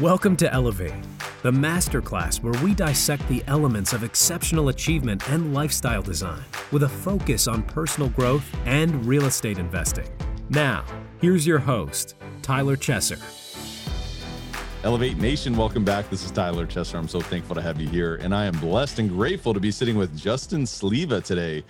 Welcome to Elevate, the masterclass where we dissect the elements of exceptional achievement and lifestyle design with a focus on personal growth and real estate investing. Now, here's your host, Tyler Chesser. Elevate Nation, welcome back. This is Tyler Chesser. I'm so thankful to have you here. And I am blessed and grateful to be sitting with Justin Sleva today,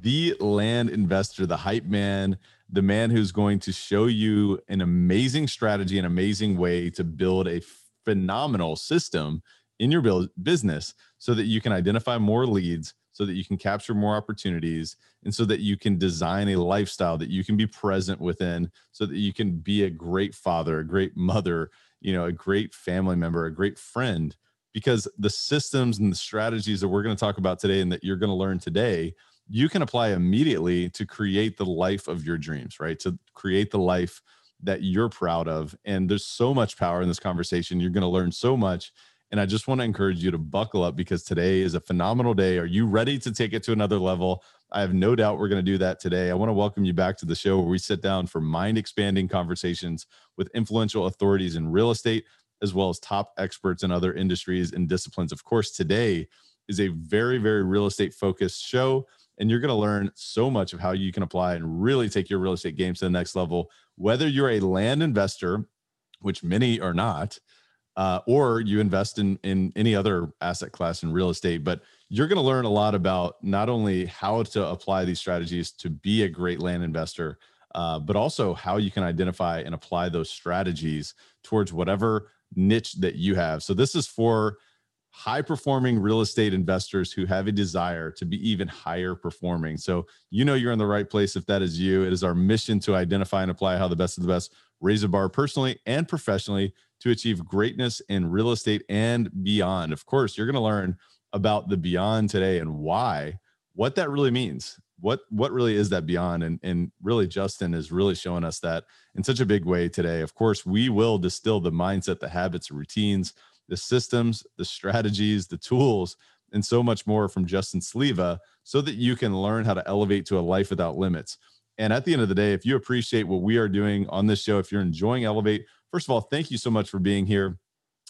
the land investor, the hype man, the man who's going to show you an amazing strategy, an amazing way to build a phenomenal system in your business so that you can identify more leads, so that you can capture more opportunities, and so that you can design a lifestyle that you can be present within, so that you can be a great father, a great mother, you know, a great family member, a great friend. Because the systems and the strategies that we're going to talk about today and that you're going to learn today you can apply immediately to create the life of your dreams, right? To create the life that you're proud of. And there's so much power in this conversation. You're going to learn so much. And I just want to encourage you to buckle up because today is a phenomenal day. Are you ready to take it to another level? I have no doubt we're going to do that today. I want to welcome you back to the show where we sit down for mind expanding conversations with influential authorities in real estate, as well as top experts in other industries and disciplines. Of course, today is a very, very real estate focused show and you're going to learn so much of how you can apply and really take your real estate game to the next level. Whether you're a land investor, which many are not, uh, or you invest in in any other asset class in real estate, but you're going to learn a lot about not only how to apply these strategies to be a great land investor, uh, but also how you can identify and apply those strategies towards whatever niche that you have. So this is for high performing real estate investors who have a desire to be even higher performing. So, you know, you're in the right place if that is you. It is our mission to identify and apply how the best of the best raise the bar personally and professionally to achieve greatness in real estate and beyond. Of course, you're going to learn about the beyond today and why, what that really means. What what really is that beyond? And and really Justin is really showing us that in such a big way today. Of course, we will distill the mindset, the habits, routines, the systems, the strategies, the tools, and so much more from Justin Sleva so that you can learn how to elevate to a life without limits. And at the end of the day, if you appreciate what we are doing on this show, if you're enjoying Elevate, first of all, thank you so much for being here.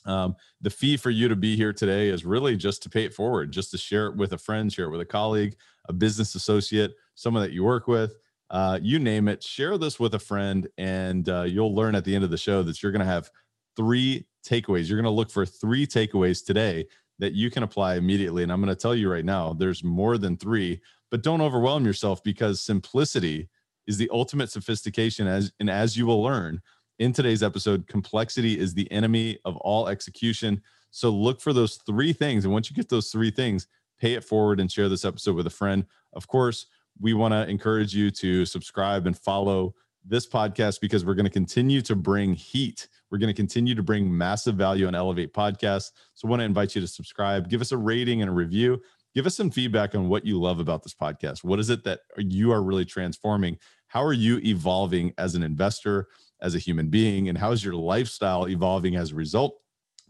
Um, the fee for you to be here today is really just to pay it forward, just to share it with a friend, share it with a colleague, a business associate, someone that you work with, uh, you name it. Share this with a friend, and uh, you'll learn at the end of the show that you're going to have three takeaways. You're going to look for three takeaways today that you can apply immediately. And I'm going to tell you right now, there's more than three, but don't overwhelm yourself because simplicity is the ultimate sophistication. As and as you will learn in today's episode, complexity is the enemy of all execution. So look for those three things. And once you get those three things, pay it forward and share this episode with a friend. Of course, we want to encourage you to subscribe and follow this podcast because we're going to continue to bring heat. We're going to continue to bring massive value on Elevate Podcasts. So I want to invite you to subscribe, give us a rating and a review. Give us some feedback on what you love about this podcast. What is it that you are really transforming? How are you evolving as an investor, as a human being? And how is your lifestyle evolving as a result?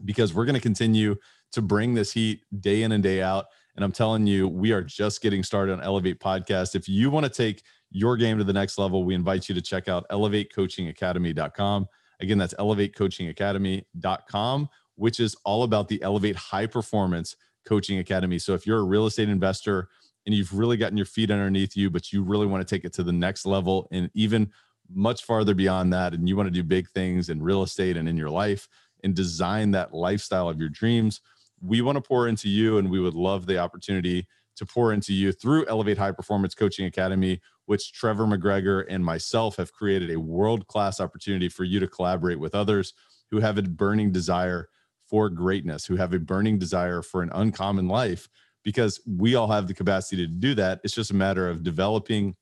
Because we're going to continue to bring this heat day in and day out. And I'm telling you, we are just getting started on Elevate Podcast. If you want to take your game to the next level, we invite you to check out elevatecoachingacademy.com. Again, that's elevatecoachingacademy.com, which is all about the Elevate High Performance Coaching Academy. So if you're a real estate investor and you've really gotten your feet underneath you, but you really want to take it to the next level and even much farther beyond that, and you want to do big things in real estate and in your life and design that lifestyle of your dreams, we want to pour into you and we would love the opportunity to pour into you through Elevate High Performance Coaching Academy, which Trevor McGregor and myself have created a world class opportunity for you to collaborate with others who have a burning desire for greatness, who have a burning desire for an uncommon life, because we all have the capacity to do that. It's just a matter of developing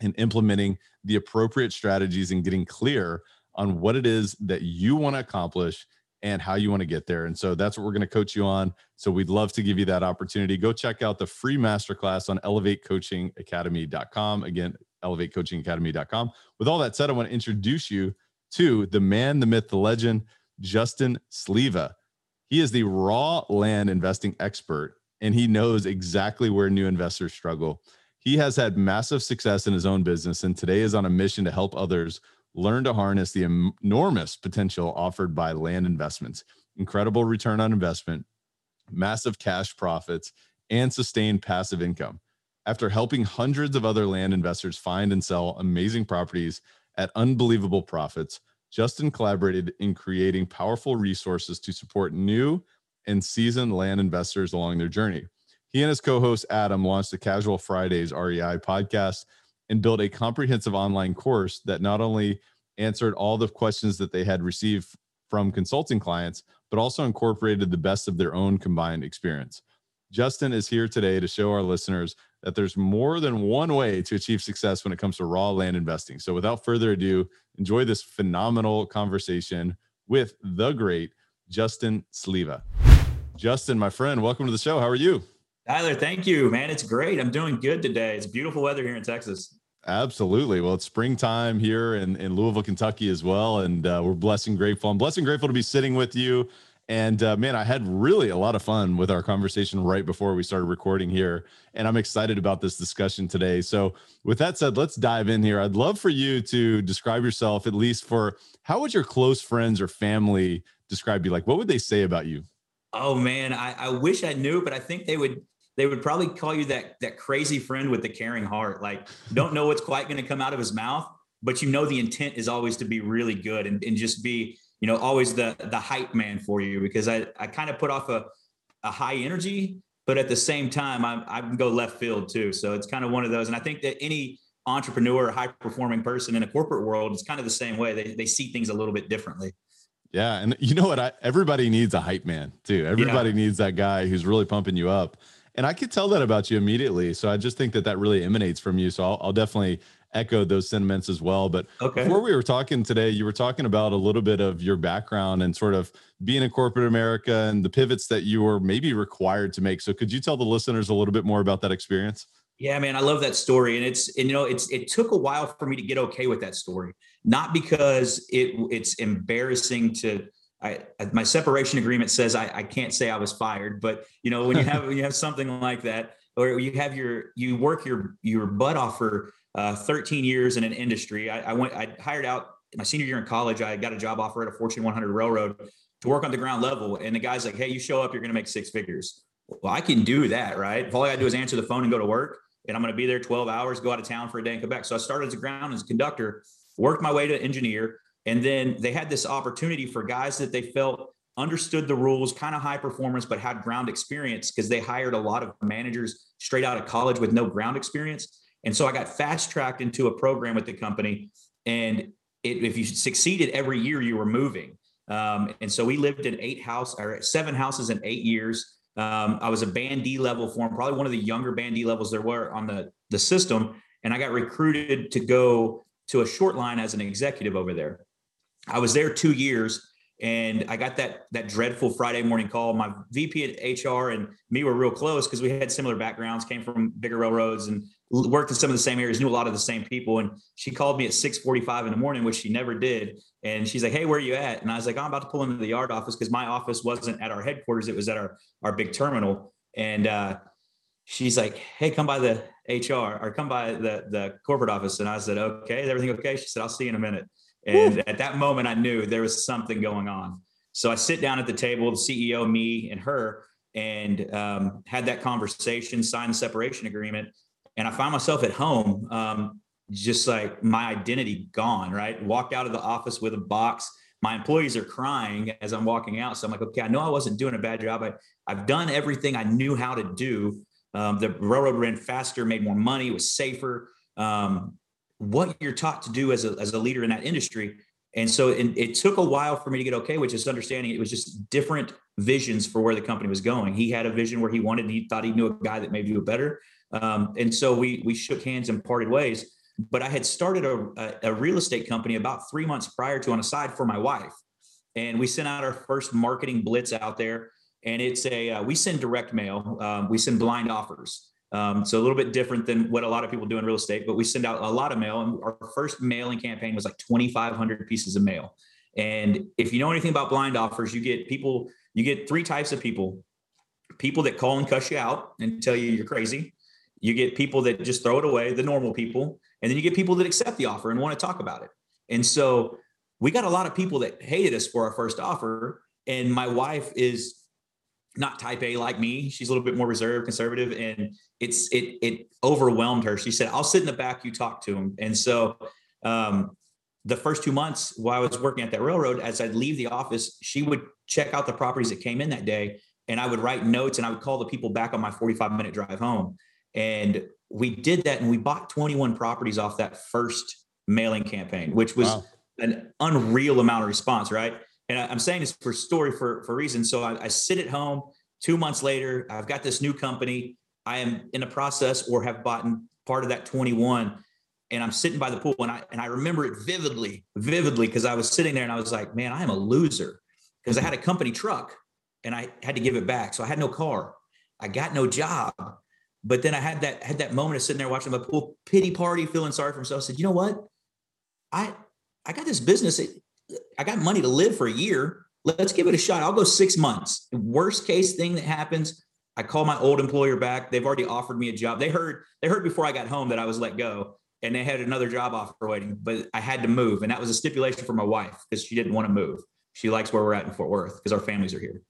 and implementing the appropriate strategies and getting clear on what it is that you want to accomplish and how you want to get there. And so that's what we're going to coach you on. So we'd love to give you that opportunity. Go check out the free masterclass on elevatecoachingacademy.com. Again, elevatecoachingacademy.com. With all that said, I want to introduce you to the man, the myth, the legend, Justin Sleva. He is the raw land investing expert and he knows exactly where new investors struggle. He has had massive success in his own business and today is on a mission to help others learn to harness the enormous potential offered by land investments. incredible return on investment, massive cash profits, and sustained passive income. After helping hundreds of other land investors find and sell amazing properties at unbelievable profits, Justin collaborated in creating powerful resources to support new and seasoned land investors along their journey. He and his co host Adam launched the Casual Fridays REI podcast and built a comprehensive online course that not only answered all the questions that they had received from consulting clients, but also incorporated the best of their own combined experience. Justin is here today to show our listeners that there's more than one way to achieve success when it comes to raw land investing. So, without further ado, enjoy this phenomenal conversation with the great Justin Sleva. Justin, my friend, welcome to the show. How are you? Tyler, thank you, man. It's great. I'm doing good today. It's beautiful weather here in Texas. Absolutely. Well, it's springtime here in, in Louisville, Kentucky as well. And uh, we're blessed and grateful. I'm blessed and grateful to be sitting with you and uh, man, I had really a lot of fun with our conversation right before we started recording here. And I'm excited about this discussion today. So, with that said, let's dive in here. I'd love for you to describe yourself, at least for how would your close friends or family describe you? Like, what would they say about you? Oh man, I, I wish I knew, but I think they would they would probably call you that that crazy friend with the caring heart. Like, don't know what's quite going to come out of his mouth, but you know the intent is always to be really good and, and just be you know, always the the hype man for you because I I kind of put off a a high energy, but at the same time I I can go left field too. So it's kind of one of those, and I think that any entrepreneur, high performing person in a corporate world is kind of the same way. They they see things a little bit differently. Yeah, and you know what? I, everybody needs a hype man too. Everybody yeah. needs that guy who's really pumping you up. And I could tell that about you immediately. So I just think that that really emanates from you. So I'll, I'll definitely echoed those sentiments as well. But okay. before we were talking today, you were talking about a little bit of your background and sort of being in corporate America and the pivots that you were maybe required to make. So could you tell the listeners a little bit more about that experience? Yeah, man, I love that story. And it's, and you know, it's, it took a while for me to get okay with that story, not because it it's embarrassing to, I, my separation agreement says I, I can't say I was fired, but you know, when you have, when you have something like that, or you have your, you work your, your butt off for uh, 13 years in an industry. I, I, went, I hired out my senior year in college. I got a job offer at a Fortune 100 railroad to work on the ground level. And the guy's like, Hey, you show up, you're going to make six figures. Well, I can do that, right? If all I got to do is answer the phone and go to work, and I'm going to be there 12 hours, go out of town for a day and come back. So I started as a ground as a conductor, worked my way to engineer. And then they had this opportunity for guys that they felt understood the rules, kind of high performance, but had ground experience because they hired a lot of managers straight out of college with no ground experience. And so I got fast tracked into a program with the company. And it, if you succeeded every year, you were moving. Um, and so we lived in eight house or seven houses in eight years. Um, I was a band D level for him, probably one of the younger band D levels there were on the, the system. And I got recruited to go to a short line as an executive over there. I was there two years and I got that that dreadful Friday morning call. My VP at HR and me were real close because we had similar backgrounds, came from bigger railroads and worked in some of the same areas, knew a lot of the same people. And she called me at 6:45 in the morning, which she never did. And she's like, "Hey, where are you at?" And I was like, "I'm about to pull into the yard office because my office wasn't at our headquarters; it was at our our big terminal." And uh, she's like, "Hey, come by the HR or come by the the corporate office." And I said, "Okay, is everything okay?" She said, "I'll see you in a minute." And at that moment, I knew there was something going on. So I sit down at the table, the CEO, me, and her, and um, had that conversation, signed the separation agreement. And I find myself at home, um, just like my identity gone, right? Walked out of the office with a box. My employees are crying as I'm walking out. So I'm like, okay, I know I wasn't doing a bad job. I, I've done everything I knew how to do. Um, the railroad ran faster, made more money, was safer. Um, what you're taught to do as a, as a leader in that industry. And so it, it, took a while for me to get okay, with just understanding it was just different visions for where the company was going. He had a vision where he wanted, he thought he knew a guy that maybe do it better. Um, and so we, we shook hands and parted ways. But I had started a, a, a real estate company about three months prior to on a side for my wife. And we sent out our first marketing blitz out there. And it's a, uh, we send direct mail, um, we send blind offers. Um, so a little bit different than what a lot of people do in real estate, but we send out a lot of mail. And our first mailing campaign was like 2,500 pieces of mail. And if you know anything about blind offers, you get people, you get three types of people people that call and cuss you out and tell you you're crazy. You get people that just throw it away, the normal people. And then you get people that accept the offer and want to talk about it. And so we got a lot of people that hated us for our first offer And my wife is not type A like me. She's a little bit more reserved, conservative, and it's it it overwhelmed her. She said, "I'll sit in the back. You talk to him." And so, um, the first two months while I was working at that railroad, as I'd leave the office, she would check out the properties that came in that day, and I would write notes and I would call the people back on my 45 minute drive home. And we did that, and we bought 21 properties off that first mailing campaign, which was wow. an unreal amount of response, right? And I'm saying this for story for for reason. So I, I sit at home. Two months later, I've got this new company. I am in a process or have bought part of that 21 and I'm sitting by the pool and I and I remember it vividly, vividly because I was sitting there and I was like, man, I am a loser because I had a company truck and I had to give it back. So I had no car. I got no job. But then I had that had that moment of sitting there watching my pool pity party, feeling sorry for myself. I said, you know what? I I got this business. It, I got money to live for a year. Let's give it a shot. I'll go six months. Worst case thing that happens, I call my old employer back. They've already offered me a job. They heard they heard before I got home that I was let go, and they had another job offer waiting. But I had to move, and that was a stipulation for my wife because she didn't want to move. She likes where we're at in Fort Worth because our families are here.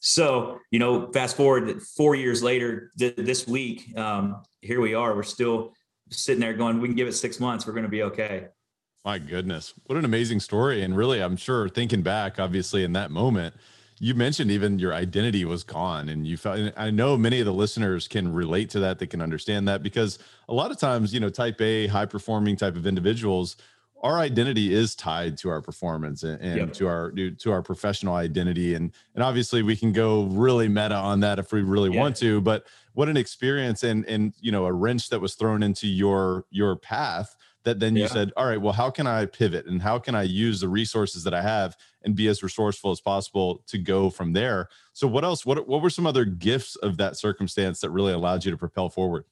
So you know, fast forward four years later, th- this week, um, here we are. We're still sitting there going, we can give it six months. We're going to be okay. My goodness. What an amazing story. And really, I'm sure thinking back, obviously, in that moment, you mentioned even your identity was gone and you felt i know many of the listeners can relate to that they can understand that because a lot of times you know type a high performing type of individuals our identity is tied to our performance and, and yep. to our to our professional identity and and obviously we can go really meta on that if we really yeah. want to but what an experience and and you know a wrench that was thrown into your your path that then you said, all right, well, how can I pivot and how can I use the resources that I have and be as resourceful as possible to go from there? So what else, what, what were some other gifts of that circumstance that really allowed you to propel forward?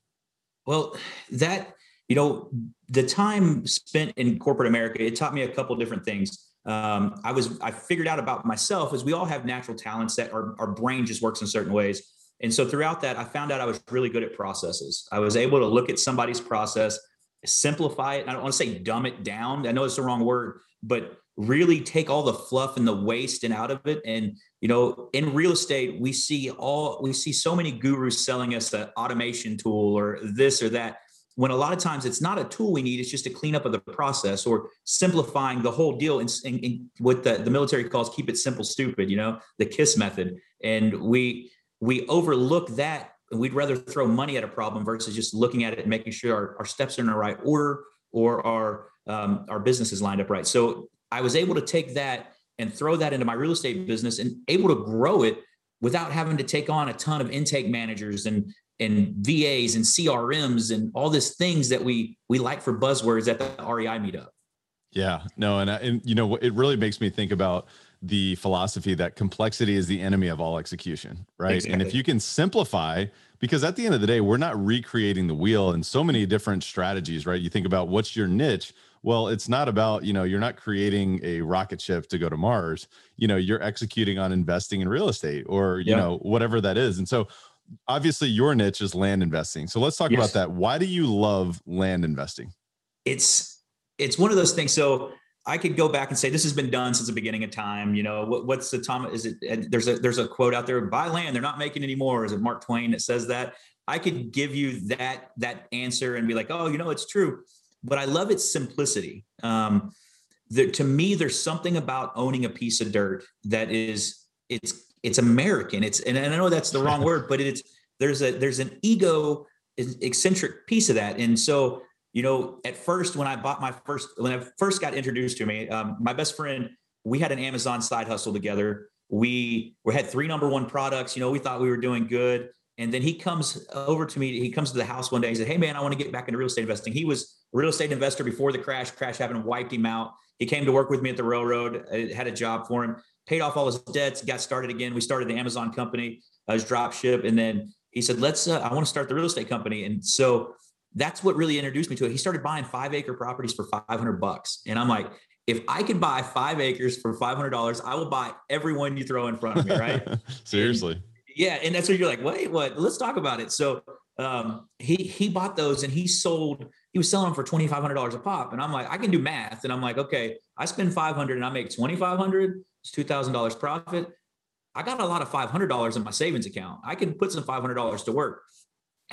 Well, that, you know, the time spent in corporate America, it taught me a couple different things. Um, I was, I figured out about myself is we all have natural talents that our, our brain just works in certain ways. And so throughout that, I found out I was really good at processes. I was able to look at somebody's process simplify it. I don't want to say dumb it down. I know it's the wrong word, but really take all the fluff and the waste and out of it. And you know, in real estate, we see all we see so many gurus selling us an automation tool or this or that. When a lot of times it's not a tool we need, it's just a cleanup of the process or simplifying the whole deal and, what the, the military calls keep it simple, stupid, you know, the KISS method. And we we overlook that and we'd rather throw money at a problem versus just looking at it and making sure our, our steps are in the right order or our um, our business is lined up right. So I was able to take that and throw that into my real estate business and able to grow it without having to take on a ton of intake managers and and VAs and CRMs and all these things that we we like for buzzwords at the REI meetup. Yeah, no, and and you know it really makes me think about the philosophy that complexity is the enemy of all execution, right? Exactly. And if you can simplify, because at the end of the day, we're not recreating the wheel in so many different strategies, right? You think about what's your niche. Well, it's not about, you know, you're not creating a rocket ship to go to Mars. You know, you're executing on investing in real estate or, you yeah. know, whatever that is. And so obviously your niche is land investing. So let's talk yes. about that. Why do you love land investing? It's it's one of those things. So I could go back and say this has been done since the beginning of time. You know, what, what's the time? Is it? There's a there's a quote out there: "Buy land, they're not making anymore." Is it Mark Twain that says that? I could give you that that answer and be like, "Oh, you know, it's true," but I love its simplicity. Um, the, to me, there's something about owning a piece of dirt that is it's it's American. It's and I know that's the wrong word, but it's there's a there's an ego eccentric piece of that, and so you know, at first when I bought my first, when I first got introduced to me, um, my best friend, we had an Amazon side hustle together. We we had three number one products. You know, we thought we were doing good. And then he comes over to me. He comes to the house one day. He said, "Hey man, I want to get back into real estate investing." He was a real estate investor before the crash. Crash happened, wiped him out. He came to work with me at the railroad. I had a job for him. Paid off all his debts. Got started again. We started the Amazon company, uh, his drop ship, and then he said, "Let's. Uh, I want to start the real estate company." And so that's what really introduced me to it. He started buying five acre properties for 500 bucks. And I'm like, if I could buy five acres for $500, I will buy everyone you throw in front of me. Right. Seriously. And, yeah. And that's where you're like, wait, what? Let's talk about it. So um, he, he bought those and he sold, he was selling them for $2,500 a pop. And I'm like, I can do math. And I'm like, okay, I spend 500 and I make 2,500. It's $2,000 profit. I got a lot of $500 in my savings account. I can put some $500 to work.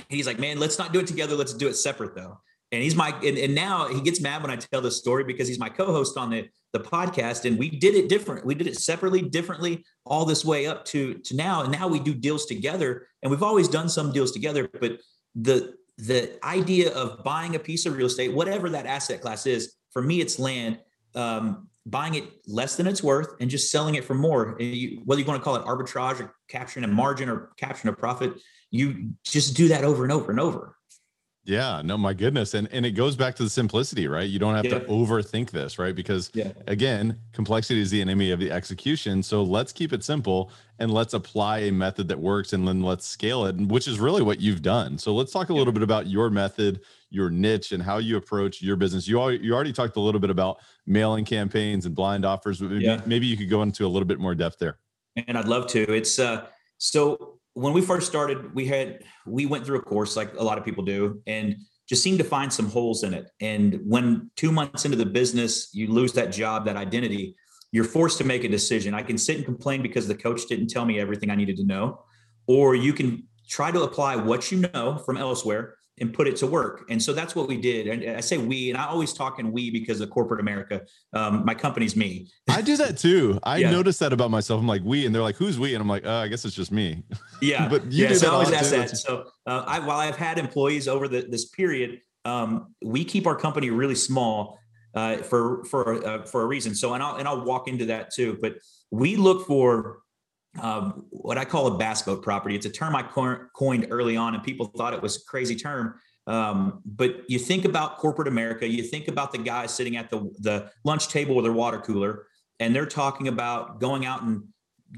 He's like, man, let's not do it together. Let's do it separate though. And he's my, and, and now he gets mad when I tell this story because he's my co-host on the, the podcast and we did it different. We did it separately, differently, all this way up to, to now. And now we do deals together and we've always done some deals together, but the, the idea of buying a piece of real estate, whatever that asset class is, for me, it's land. Um, buying it less than it's worth and just selling it for more. You, whether you want to call it arbitrage or capturing a margin or capturing a profit, you just do that over and over and over. Yeah, no, my goodness. And and it goes back to the simplicity, right? You don't have yeah. to overthink this, right? Because yeah. again, complexity is the enemy of the execution. So let's keep it simple and let's apply a method that works and then let's scale it, which is really what you've done. So let's talk a little bit about your method, your niche, and how you approach your business. You already, you already talked a little bit about mailing campaigns and blind offers, but maybe, yeah. maybe you could go into a little bit more depth there. And I'd love to. It's uh so when we first started, we had we went through a course like a lot of people do, and just seemed to find some holes in it. And when two months into the business, you lose that job, that identity, you're forced to make a decision. I can sit and complain because the coach didn't tell me everything I needed to know, or you can try to apply what you know from elsewhere and put it to work. And so that's what we did. And I say we, and I always talk in we because of corporate America. Um, my company's me. I do that too. I yeah. notice that about myself. I'm like we, and they're like, "Who's we?" And I'm like, uh, "I guess it's just me." Yeah, but you yeah, so I always ask that. So uh, I, while I've had employees over the, this period, um, we keep our company really small uh, for for uh, for a reason. So and I'll and I'll walk into that too. But we look for um, what I call a bass boat property. It's a term I coined early on, and people thought it was a crazy term. Um, but you think about corporate America, you think about the guys sitting at the, the lunch table with their water cooler, and they're talking about going out and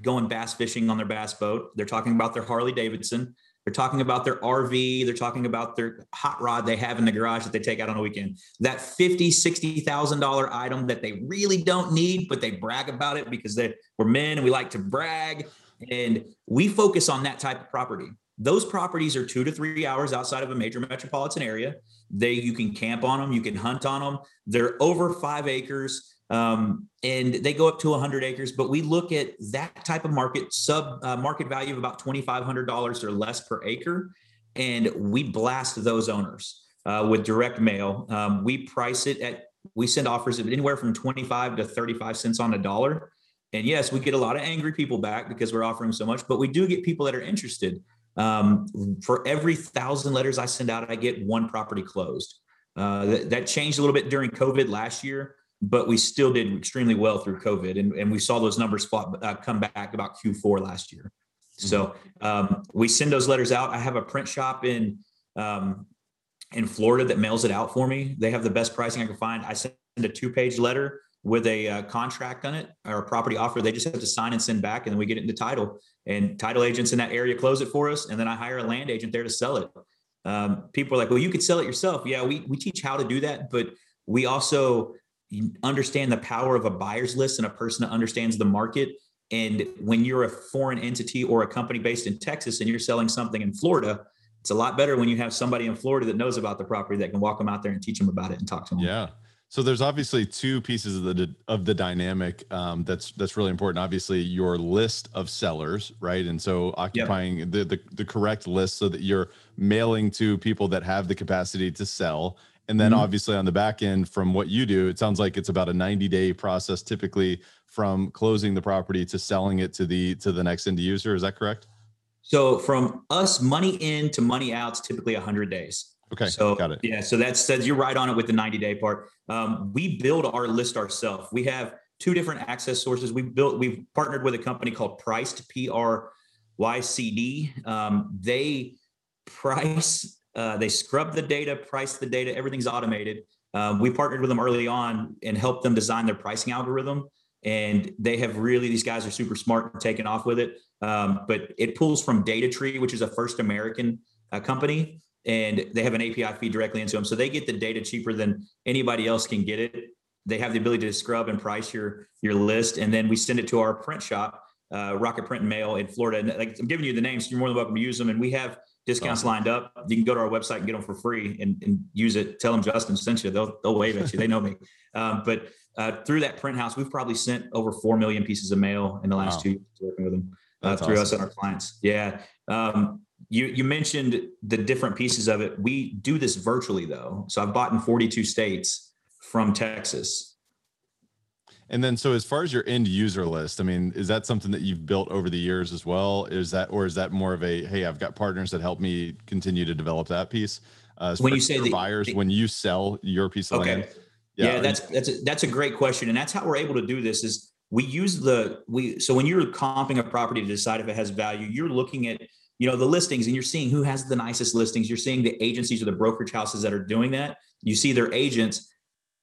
going bass fishing on their bass boat. They're talking about their Harley Davidson. They're talking about their RV. They're talking about their hot rod they have in the garage that they take out on a weekend. That fifty, sixty thousand dollar item that they really don't need, but they brag about it because they we're men and we like to brag. And we focus on that type of property. Those properties are two to three hours outside of a major metropolitan area. They you can camp on them, you can hunt on them. They're over five acres. Um, and they go up to 100 acres. But we look at that type of market, sub uh, market value of about $2,500 or less per acre, and we blast those owners uh, with direct mail. Um, we price it at we send offers of anywhere from 25 to 35 cents on a dollar. And yes, we get a lot of angry people back because we're offering so much, but we do get people that are interested. Um, for every thousand letters I send out, I get one property closed. Uh, that, that, changed a little bit during COVID last year but we still did extremely well through COVID, and, and we saw those numbers uh, come back about Q4 last year. So mm-hmm. um, we send those letters out. I have a print shop in um, in Florida that mails it out for me. They have the best pricing I can find. I send a two page letter with a uh, contract on it or a property offer. They just have to sign and send back, and then we get it into title. And title agents in that area close it for us, and then I hire a land agent there to sell it. Um, people are like, "Well, you could sell it yourself." Yeah, we we teach how to do that, but we also understand the power of a buyer's list and a person that understands the market. And when you're a foreign entity or a company based in Texas and you're selling something in Florida, it's a lot better when you have somebody in Florida that knows about the property that can walk them out there and teach them about it and talk to them. Yeah. So there's obviously two pieces of the of the dynamic um, that's that's really important. Obviously, your list of sellers, right? And so occupying yep. the, the the correct list so that you're mailing to people that have the capacity to sell, and then mm-hmm. obviously on the back end, from what you do, it sounds like it's about a 90 day process typically from closing the property to selling it to the to the next end user. Is that correct? So from us money in to money out, it's typically 100 days. Okay. So got it. Yeah. So that says you're right on it with the 90 day part. Um, we build our list ourselves. We have two different access sources. We built. We've partnered with a company called PRYCD P R Y C D. Um, they price uh, they scrub the data, price the data, everything's automated. Um, we partnered with them early on and helped them design their pricing algorithm. And they have really, these guys are super smart and taken off with it. Um, but it pulls from DataTree, which is a first American uh, company, and they have an API feed directly into them. So they get the data cheaper than anybody else can get it. They have the ability to scrub and price your your list, and then we send it to our print shop, uh, Rocket Print and Mail in Florida. And like, I'm giving you the names, so you're more than welcome to use them. And we have discounts awesome. lined up. You can go to our website and get them for free and, and use it. Tell them Justin sent you. They'll they'll wave at you. They know me. Um, but uh, through that print house, we've probably sent over four million pieces of mail in the last wow. two years working with them. uh, through awesome. us and our clients. Yeah. Um, you you mentioned the different pieces of it. We do this virtually though. So I've bought in 42 states from Texas. And then, so as far as your end user list, I mean, is that something that you've built over the years as well? Is that, or is that more of a, hey, I've got partners that help me continue to develop that piece? Uh, when you say the buyers, the, when you sell your piece of okay. land, yeah, yeah that's that's a, that's a great question, and that's how we're able to do this. Is we use the we so when you're comping a property to decide if it has value, you're looking at you know the listings and you're seeing who has the nicest listings. You're seeing the agencies or the brokerage houses that are doing that. You see their agents.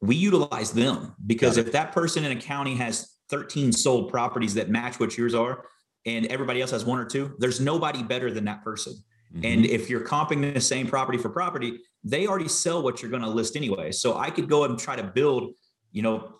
We utilize them because if that person in a county has 13 sold properties that match what yours are, and everybody else has one or two, there's nobody better than that person. Mm-hmm. And if you're comping the same property for property, they already sell what you're going to list anyway. So I could go and try to build, you know,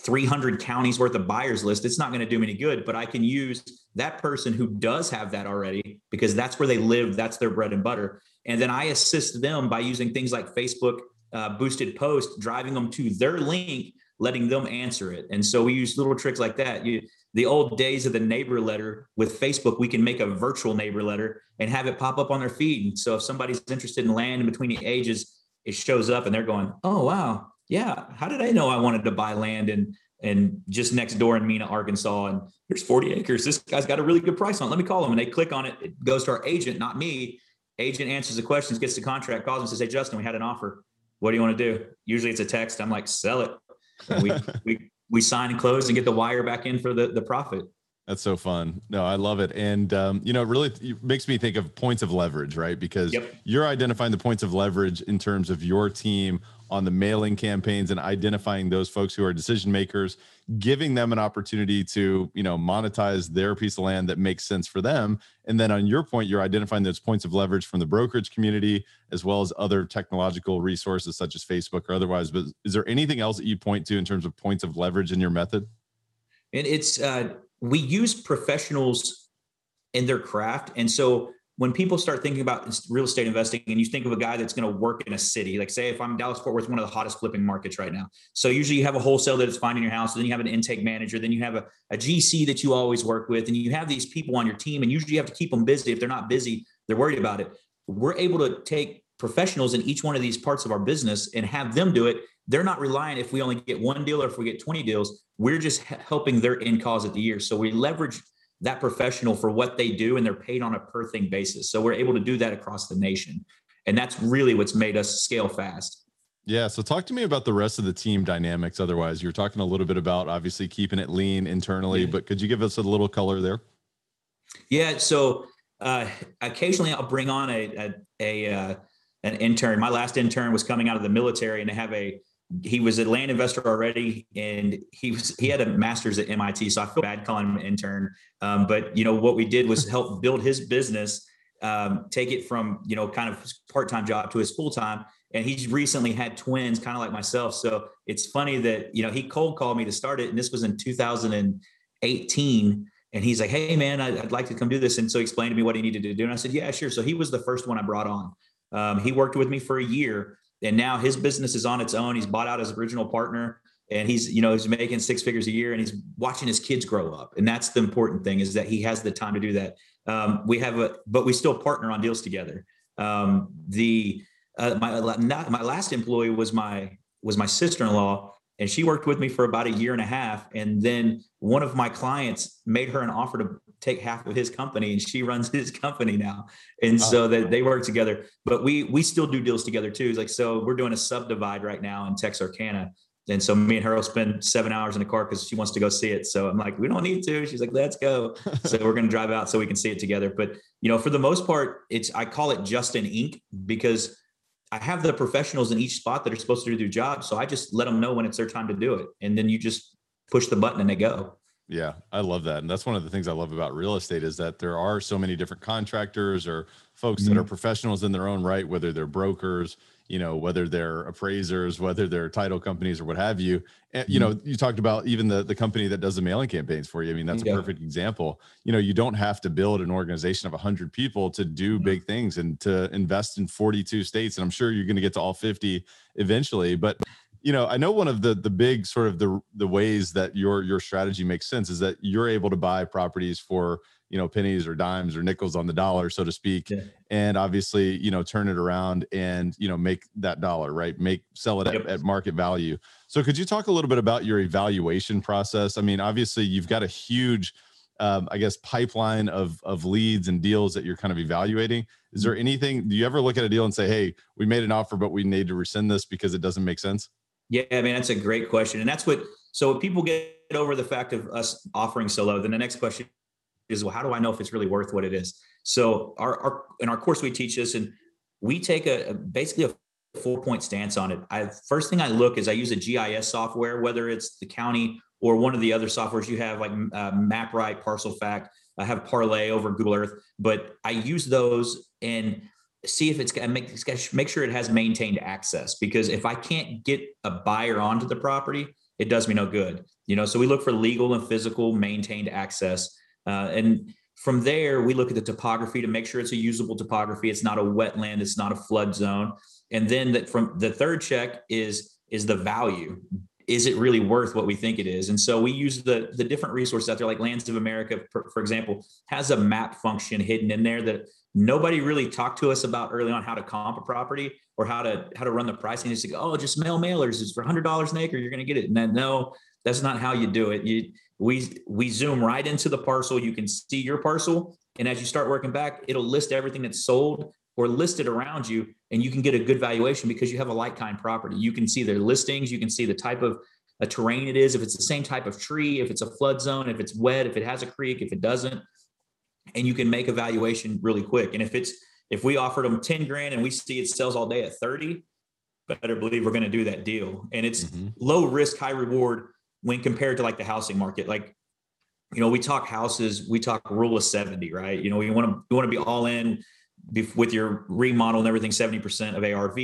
300 counties worth of buyers list. It's not going to do me any good, but I can use that person who does have that already because that's where they live. That's their bread and butter. And then I assist them by using things like Facebook uh, boosted post, driving them to their link, letting them answer it. And so we use little tricks like that. You, the old days of the neighbor letter with Facebook, we can make a virtual neighbor letter and have it pop up on their feed. And so if somebody's interested in land in between the ages, it shows up and they're going, "Oh wow, yeah. How did I know I wanted to buy land and and just next door in Mena, Arkansas, and there's 40 acres. This guy's got a really good price on. It. Let me call him." And they click on it. It goes to our agent, not me. Agent answers the questions, gets the contract, calls and says, "Hey, Justin, we had an offer. What do you want to do?" Usually it's a text. I'm like, "Sell it." we we we sign and close and get the wire back in for the, the profit. That's so fun. No, I love it. And, um, you know, it really it makes me think of points of leverage, right? Because yep. you're identifying the points of leverage in terms of your team on the mailing campaigns and identifying those folks who are decision makers giving them an opportunity to you know monetize their piece of land that makes sense for them. And then on your point you're identifying those points of leverage from the brokerage community as well as other technological resources such as facebook or otherwise. But is there anything else that you point to in terms of points of leverage in your method? And it's uh, we use professionals in their craft. And so when people start thinking about real estate investing and you think of a guy that's going to work in a city, like say if I'm Dallas Fort Worth, one of the hottest flipping markets right now. So usually you have a wholesale that is finding your house, then you have an intake manager, then you have a, a GC that you always work with, and you have these people on your team, and usually you have to keep them busy. If they're not busy, they're worried about it. We're able to take professionals in each one of these parts of our business and have them do it. They're not relying if we only get one deal or if we get 20 deals. We're just helping their end cause at the year. So we leverage that professional for what they do and they're paid on a per thing basis. So we're able to do that across the nation. And that's really what's made us scale fast. Yeah. So talk to me about the rest of the team dynamics. Otherwise, you're talking a little bit about obviously keeping it lean internally, yeah. but could you give us a little color there? Yeah. So uh, occasionally I'll bring on a, a, a uh, an intern. My last intern was coming out of the military and they have a he was a land investor already and he was he had a master's at MIT so I feel bad calling him an intern. Um, but you know what we did was help build his business um, take it from you know kind of part-time job to his full-time and he's recently had twins kind of like myself. So it's funny that you know he cold called me to start it and this was in 2018 and he's like hey man I'd like to come do this and so he explained to me what he needed to do and I said yeah sure. So he was the first one I brought on. Um, he worked with me for a year and now his business is on its own. He's bought out his original partner and he's you know he's making six figures a year and he's watching his kids grow up. And that's the important thing is that he has the time to do that. Um, we have a but we still partner on deals together. Um, the uh, my not, my last employee was my was my sister-in-law and she worked with me for about a year and a half. And then one of my clients made her an offer to take half of his company and she runs his company now. And oh, so that they work together but we we still do deals together too. It's like so we're doing a subdivide right now in texarkana. And so me and her will spend seven hours in the car because she wants to go see it. So i'm like we don't need to. She's like let's go. So we're going to drive out so we can see it together. But you know for the most part it's i call it just justin inc because I have the professionals in each spot that are supposed to do their job. So I just let them know when it's their time to do it. And then you just push the button and they go. Yeah, I love that. And that's one of the things I love about real estate is that there are so many different contractors or folks mm-hmm. that are professionals in their own right, whether they're brokers, you know, whether they're appraisers, whether they're title companies or what have you. And, you mm-hmm. know, you talked about even the, the company that does the mailing campaigns for you. I mean, that's a perfect example. You know, you don't have to build an organization of 100 people to do mm-hmm. big things and to invest in 42 states. And I'm sure you're going to get to all 50 eventually. But you know, I know one of the the big sort of the the ways that your your strategy makes sense is that you're able to buy properties for you know pennies or dimes or nickels on the dollar, so to speak, yeah. and obviously you know turn it around and you know make that dollar right, make sell it yep. at, at market value. So could you talk a little bit about your evaluation process? I mean, obviously you've got a huge um, I guess pipeline of of leads and deals that you're kind of evaluating. Is there anything? Do you ever look at a deal and say, "Hey, we made an offer, but we need to rescind this because it doesn't make sense"? Yeah, I mean that's a great question, and that's what. So if people get over the fact of us offering so low, then the next question is, well, how do I know if it's really worth what it is? So our, our in our course we teach this, and we take a, a basically a four point stance on it. I first thing I look is I use a GIS software, whether it's the county or one of the other softwares you have like uh, MapRight, ParcelFact. I have Parlay over Google Earth, but I use those and see if it's make make sure it has maintained access because if I can't get a buyer onto the property, it does me no good. You know, so we look for legal and physical maintained access, uh, and from there we look at the topography to make sure it's a usable topography. It's not a wetland. It's not a flood zone. And then that from the third check is is the value. Is it really worth what we think it is? And so we use the the different resources out there, like Lands of America, for, for example, has a map function hidden in there that nobody really talked to us about early on how to comp a property or how to how to run the pricing. It's like, oh, just mail mailers. It's for hundred dollars an acre. You're to get it. And then no, that's not how you do it. You we we zoom right into the parcel. You can see your parcel, and as you start working back, it'll list everything that's sold or listed around you, and you can get a good valuation because you have a like kind property. You can see their listings. You can see the type of a terrain it is, if it's the same type of tree, if it's a flood zone, if it's wet, if it has a creek, if it doesn't and you can make a valuation really quick. And if it's if we offered them 10 grand and we see it sells all day at 30, better believe we're going to do that deal. And it's mm-hmm. low risk, high reward when compared to like the housing market. Like, you know, we talk houses, we talk rule of 70, right? You know, you want to you want to be all in with your remodel and everything 70% of arv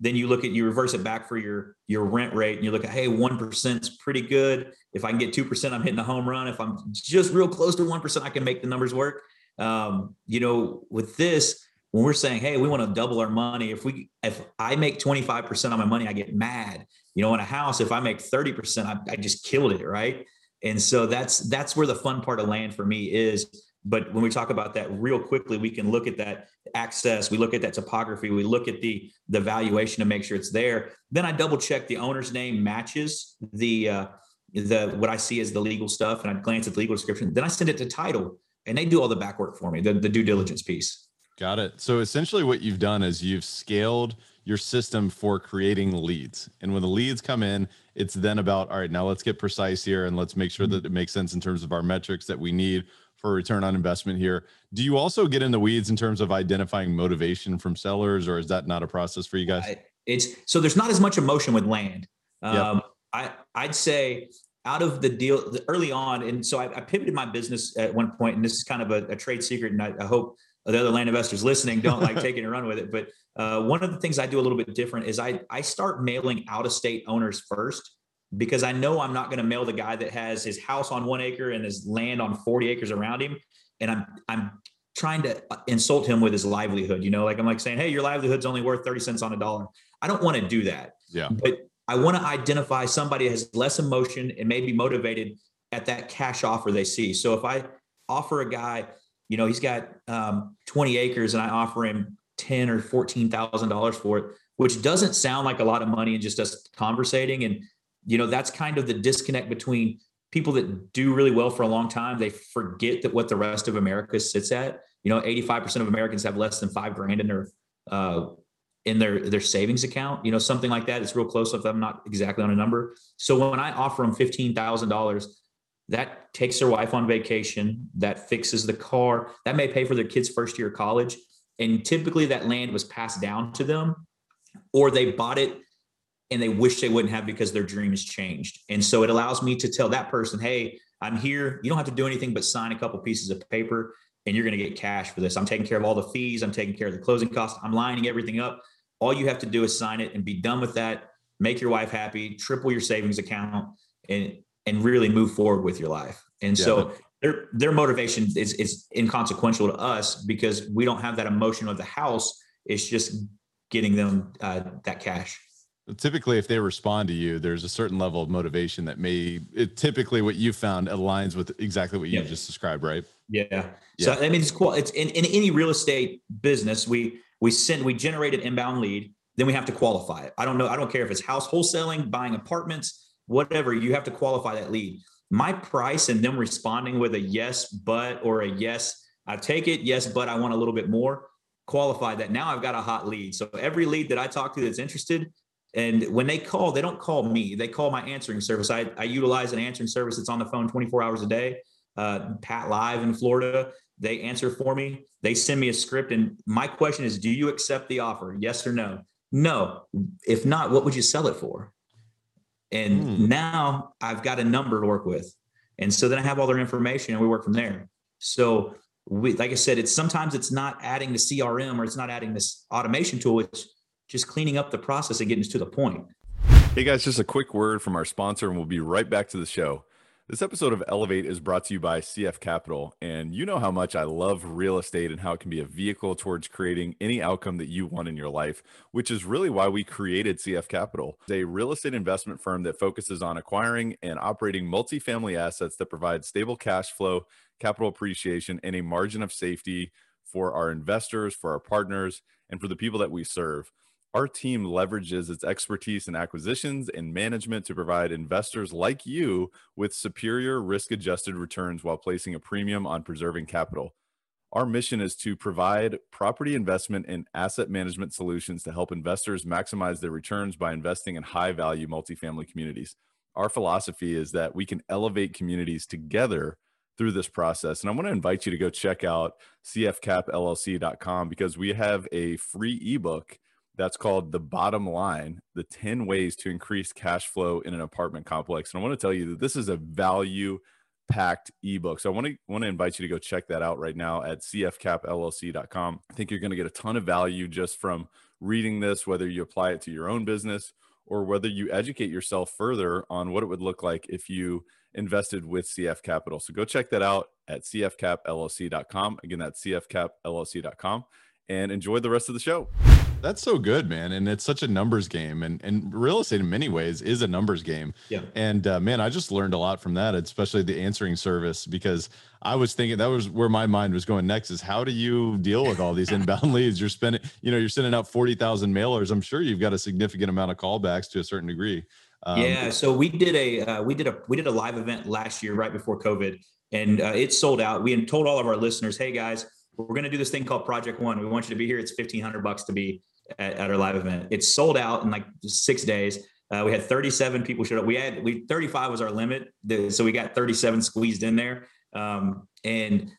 then you look at you reverse it back for your your rent rate and you look at hey 1% is pretty good. If i can get 2% i'm hitting a home run. If i'm just real close to 1% i can make the numbers work. Um, you know with this when we're saying hey we want to double our money if we if i make 25% of my money i get mad. You know in a house if i make 30% I, I just killed it right? And so that's that's where the fun part of land for me is but when we talk about that real quickly, we can look at that access, we look at that topography, we look at the the valuation to make sure it's there. Then I double check the owner's name matches the uh, the what I see as the legal stuff, and I glance at the legal description. Then I send it to title, and they do all the back work for me, the, the due diligence piece. Got it. So essentially, what you've done is you've scaled your system for creating leads. And when the leads come in, it's then about, all right, now let's get precise here and let's make sure mm-hmm. that it makes sense in terms of our metrics that we need for return on investment here. Do you also get in the weeds in terms of identifying motivation from sellers, or is that not a process for you guys? It's so there's not as much emotion with land. Um, yep. I I'd say out of the deal early on, and so I, I, pivoted my business at one point, and this is kind of a, a trade secret, and I, I, hope the other land investors listening don't like taking and run with it. But uh, one of the things I do a little bit different is I I start mailing out of state owners first because I know I'm not going to mail the guy that has his house on one acre and his land on 40 acres around him. And I'm, I'm trying to insult him with his livelihood, you know, like I'm like saying, Hey, your livelihood's only worth 30 cents on a dollar. I don't want to do that. Yeah. But I want to identify somebody that has less emotion and maybe motivated at that cash offer they see. So if I offer a guy, you know, he's got um, 20 acres and I offer him 10 or $14,000 for it, which doesn't sound like a lot of money and just us conversating. And you know that's kind of the disconnect between people that do really well for a long time they forget that what the rest of america sits at. You know 85% of americans have less than five grand in their uh, in their their savings account you know something like that. It's real close if i'm not exactly on a number. So when i offer them $15000 that takes their wife on vacation that fixes the car that may pay for their kids first year of college and typically that land was passed down to them or they bought it and they wish they wouldn't have because their dreams changed. And so it allows me to tell that person, hey, I'm here. You don't have to do anything but sign a couple pieces of paper and you're going to get cash for this. I'm taking care of all the fees. I'm taking care of the closing costs. I'm lining everything up. All you have to do is sign it and be done with that. Make your wife happy, triple your savings account and and really move forward with your life. And yeah. so their their motivation is is inconsequential to us because we don't have that emotion of the house. It's just getting them uh, that cash. Typically if they respond to you there's a certain level of motivation that may it, typically what you found aligns with exactly what you just described right? Yeah. yeah. So i mean it's cool it's in, in any real estate business we we send we generate an inbound lead then we have to qualify it. I don't know i don't care if it's house wholesaling buying apartments whatever you have to qualify that lead. My price and them responding with a yes but or a yes i take it yes but i want a little bit more qualify that. Now i've got a hot lead. So every lead that i talk to that's interested and when they call, they don't call me. They call my answering service. I, I utilize an answering service that's on the phone 24 hours a day. Uh, PATLive in Florida, they answer for me. They send me a script. And my question is, do you accept the offer? Yes or no? No. If not, what would you sell it for? And hmm. now I've got a number to work with. And so then I have all their information and we work from there. So we, like I said, it's sometimes it's not adding the CRM or it's not adding this automation tool. It's just cleaning up the process and getting us to the point. Hey guys, just a quick word from our sponsor, and we'll be right back to the show. This episode of Elevate is brought to you by CF Capital. And you know how much I love real estate and how it can be a vehicle towards creating any outcome that you want in your life, which is really why we created CF Capital. It's a real estate investment firm that focuses on acquiring and operating multifamily assets that provide stable cash flow, capital appreciation, and a margin of safety for our investors, for our partners, and for the people that we serve. Our team leverages its expertise in acquisitions and management to provide investors like you with superior risk adjusted returns while placing a premium on preserving capital. Our mission is to provide property investment and asset management solutions to help investors maximize their returns by investing in high value multifamily communities. Our philosophy is that we can elevate communities together through this process. And I want to invite you to go check out cfcapllc.com because we have a free ebook that's called The Bottom Line The 10 Ways to Increase Cash Flow in an Apartment Complex. And I want to tell you that this is a value packed ebook. So I want to want to invite you to go check that out right now at cfcapllc.com. I think you're going to get a ton of value just from reading this whether you apply it to your own business or whether you educate yourself further on what it would look like if you invested with CF Capital. So go check that out at cfcapllc.com. Again, that's cfcapllc.com and enjoy the rest of the show. That's so good, man. And it's such a numbers game. And, and real estate, in many ways, is a numbers game. Yeah. And uh, man, I just learned a lot from that, especially the answering service, because I was thinking that was where my mind was going next is how do you deal with all these inbound leads? You're spending, you know, you're sending out 40,000 mailers. I'm sure you've got a significant amount of callbacks to a certain degree. Um, yeah. So we did a, uh, we did a, we did a live event last year, right before COVID and uh, it sold out. We had told all of our listeners, Hey guys, we're going to do this thing called Project One. We want you to be here. It's 1500 bucks to be at, at our live event. It sold out in like six days. Uh, we had 37 people showed up. We had we 35 was our limit, so we got 37 squeezed in there. Um, and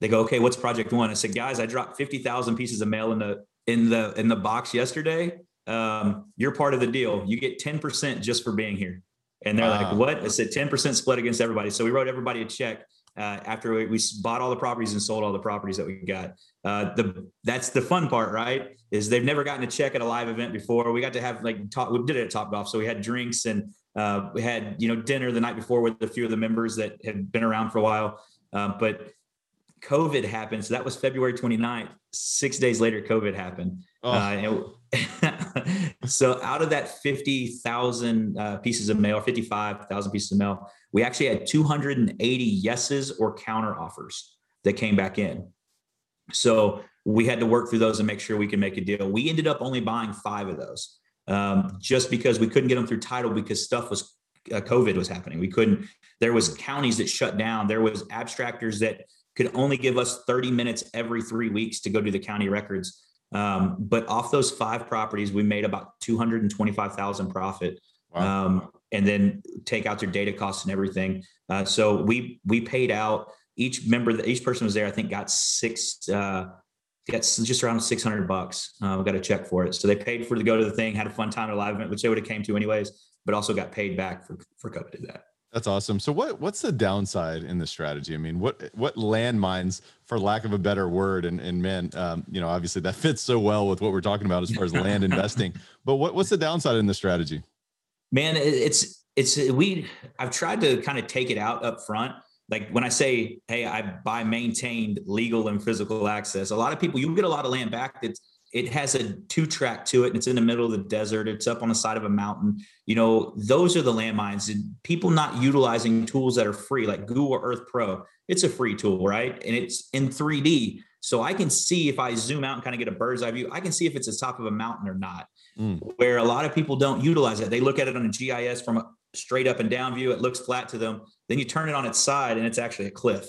they go, okay, what's Project One? I said, guys, I dropped 50,000 pieces of mail in the in the in the box yesterday. Um, you're part of the deal. You get 10% just for being here. And they're like, what? I said 10% split against everybody. So we wrote everybody a check uh, after we, we, bought all the properties and sold all the properties that we got. Uh, the that's the fun part, right? Is they've never gotten a check at a live event before. We got to have like talk. We did it at Topgolf, so we had drinks and uh, we had you know dinner the night before with a few of the members that had been around for a while. Um, but COVID happened, so that was February 29th. Six days later, COVID happened. Oh. Uh, so out of that 50,000 uh, pieces of mail, 55,000 pieces of mail, we actually had 280 yeses or counter offers that came back in. So we had to work through those and make sure we could make a deal. We ended up only buying five of those um, just because we couldn't get them through title because stuff was uh, COVID was happening. We couldn't. There was counties that shut down. There was abstractors that could only give us 30 minutes every three weeks to go do the county records. Um, but off those five properties, we made about 225,000 profit. Wow. Um, and then take out their data costs and everything. Uh, so we we paid out each member that each person was there. I think got six. Uh, got just around 600 bucks. Uh, we got a check for it. So they paid for to go to the thing, had a fun time at a live event, which they would have came to anyways, but also got paid back for for COVID did that. That's awesome. So what what's the downside in the strategy? I mean, what what landmines, for lack of a better word, and and man, um, you know, obviously that fits so well with what we're talking about as far as land investing. But what what's the downside in the strategy? Man, it's it's we. I've tried to kind of take it out up front. Like when I say, "Hey, I buy maintained legal and physical access," a lot of people you get a lot of land back that's it has a two track to it and it's in the middle of the desert it's up on the side of a mountain you know those are the landmines and people not utilizing tools that are free like google earth pro it's a free tool right and it's in 3d so i can see if i zoom out and kind of get a bird's eye view i can see if it's the top of a mountain or not mm. where a lot of people don't utilize it. They look at it on a gis from a straight up and down view. It looks flat to them. Then you turn it on its side and it's actually a cliff.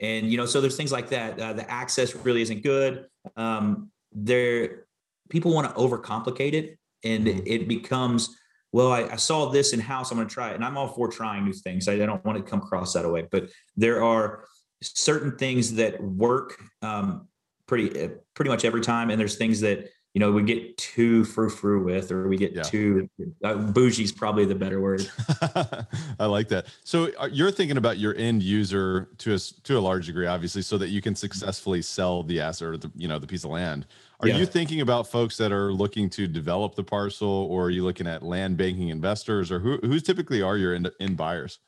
And you know so there's things like that uh, the access really isn't good. Um, there people want to overcomplicate it and mm-hmm. it becomes well I, I, saw this in house i'm going to try it. And i'm all for trying new things. I, I, don't want to come across that way. But there are certain things that work um, pretty uh, pretty much every time. And there's things that you know we get too frou frou with or we get yeah. too uh, bougie is probably the better word i like that so uh, you're thinking about your end user to a to a large degree obviously so that you can successfully sell the asset or the you know the piece of land are yeah. you thinking about folks that are looking to develop the parcel, or are you looking at land banking investors, or who who's typically are your end, end buyers?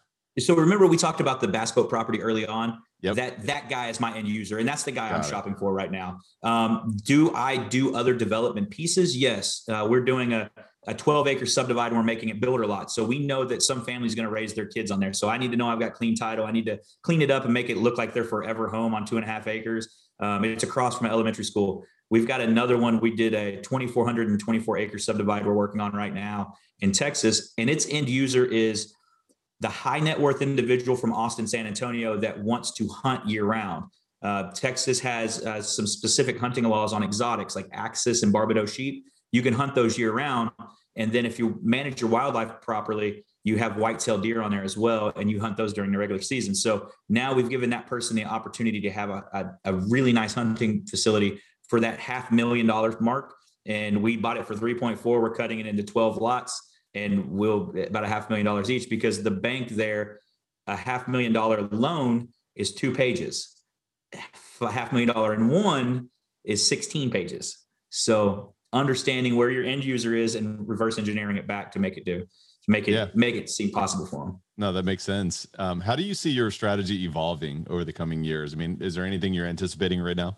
So remember, we talked about the bass boat property early on. Yep. That that guy is my end user, and that's the guy Got I'm it. shopping for right now. Um, do I do other development pieces? Yes, uh, we're doing a a 12 acre subdivide and we're making it builder lot. So we know that some family's going to raise their kids on there. So I need to know I've got clean title. I need to clean it up and make it look like their forever home on two and a half acres. Um, it's across from elementary school. We've got another one. We did a 2,424 acre subdivide we're working on right now in Texas, and its end user is the high net worth individual from Austin, San Antonio that wants to hunt year round. Uh, Texas has uh, some specific hunting laws on exotics like Axis and Barbados sheep. You can hunt those year round. And then if you manage your wildlife properly, you have white-tailed deer on there as well, and you hunt those during the regular season. So now we've given that person the opportunity to have a, a, a really nice hunting facility for that half million dollars mark. And we bought it for 3.4. We're cutting it into 12 lots and we'll about a half million dollars each because the bank there, a half million dollar loan is two pages. A half million dollar in one is 16 pages. So understanding where your end user is and reverse engineering it back to make it do to make it yeah. make it seem possible for them. No, that makes sense. Um, how do you see your strategy evolving over the coming years? I mean, is there anything you're anticipating right now?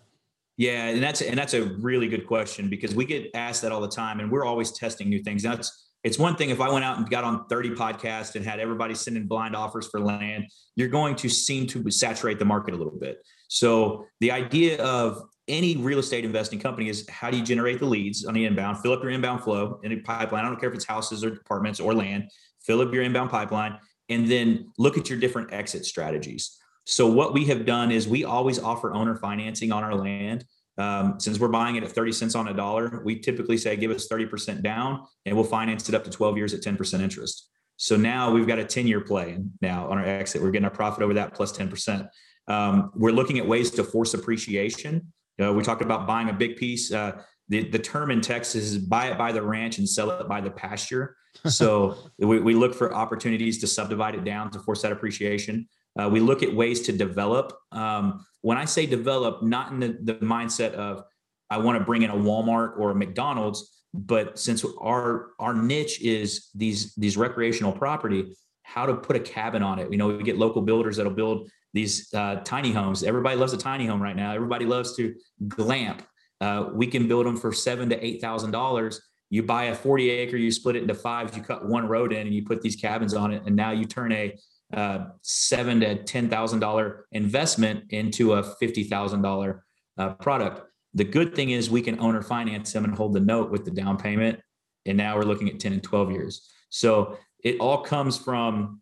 Yeah, and that's and that's a really good question because we get asked that all the time, and we're always testing new things. That's it's one thing if I went out and got on 30 podcasts and had everybody sending blind offers for land, you're going to seem to saturate the market a little bit. So the idea of any real estate investing company is how do you generate the leads on the inbound, fill up your inbound flow in a pipeline. I don't care if it's houses or apartments or land, fill up your inbound pipeline, and then look at your different exit strategies. So what we have done is we always offer owner financing on our land. Um, since we're buying it at 30 cents on a dollar, we typically say give us 30% down and we'll finance it up to 12 years at 10% interest. So now we've got a 10 year play now on our exit. We're getting our profit over that plus 10%. Um, we're looking at ways to force appreciation. Uh, we talked about buying a big piece. Uh, the, the term in Texas is buy it by the ranch and sell it by the pasture. So we, we look for opportunities to subdivide it down to force that appreciation. Uh, we look at ways to develop. Um, when I say develop, not in the, the mindset of I want to bring in a Walmart or a McDonald's, but since our our niche is these these recreational property, how to put a cabin on it. You know, we get local builders that'll build these uh, tiny homes. Everybody loves a tiny home right now. Everybody loves to glamp. Uh, we can build them for seven to eight thousand dollars. You buy a 40 acre, you split it into five, you cut one road in, and you put these cabins on it, and now you turn a uh, seven to ten thousand dollar investment into a fifty thousand dollar uh, product. The good thing is we can owner finance them and hold the note with the down payment, and now we're looking at ten and twelve years. So it all comes from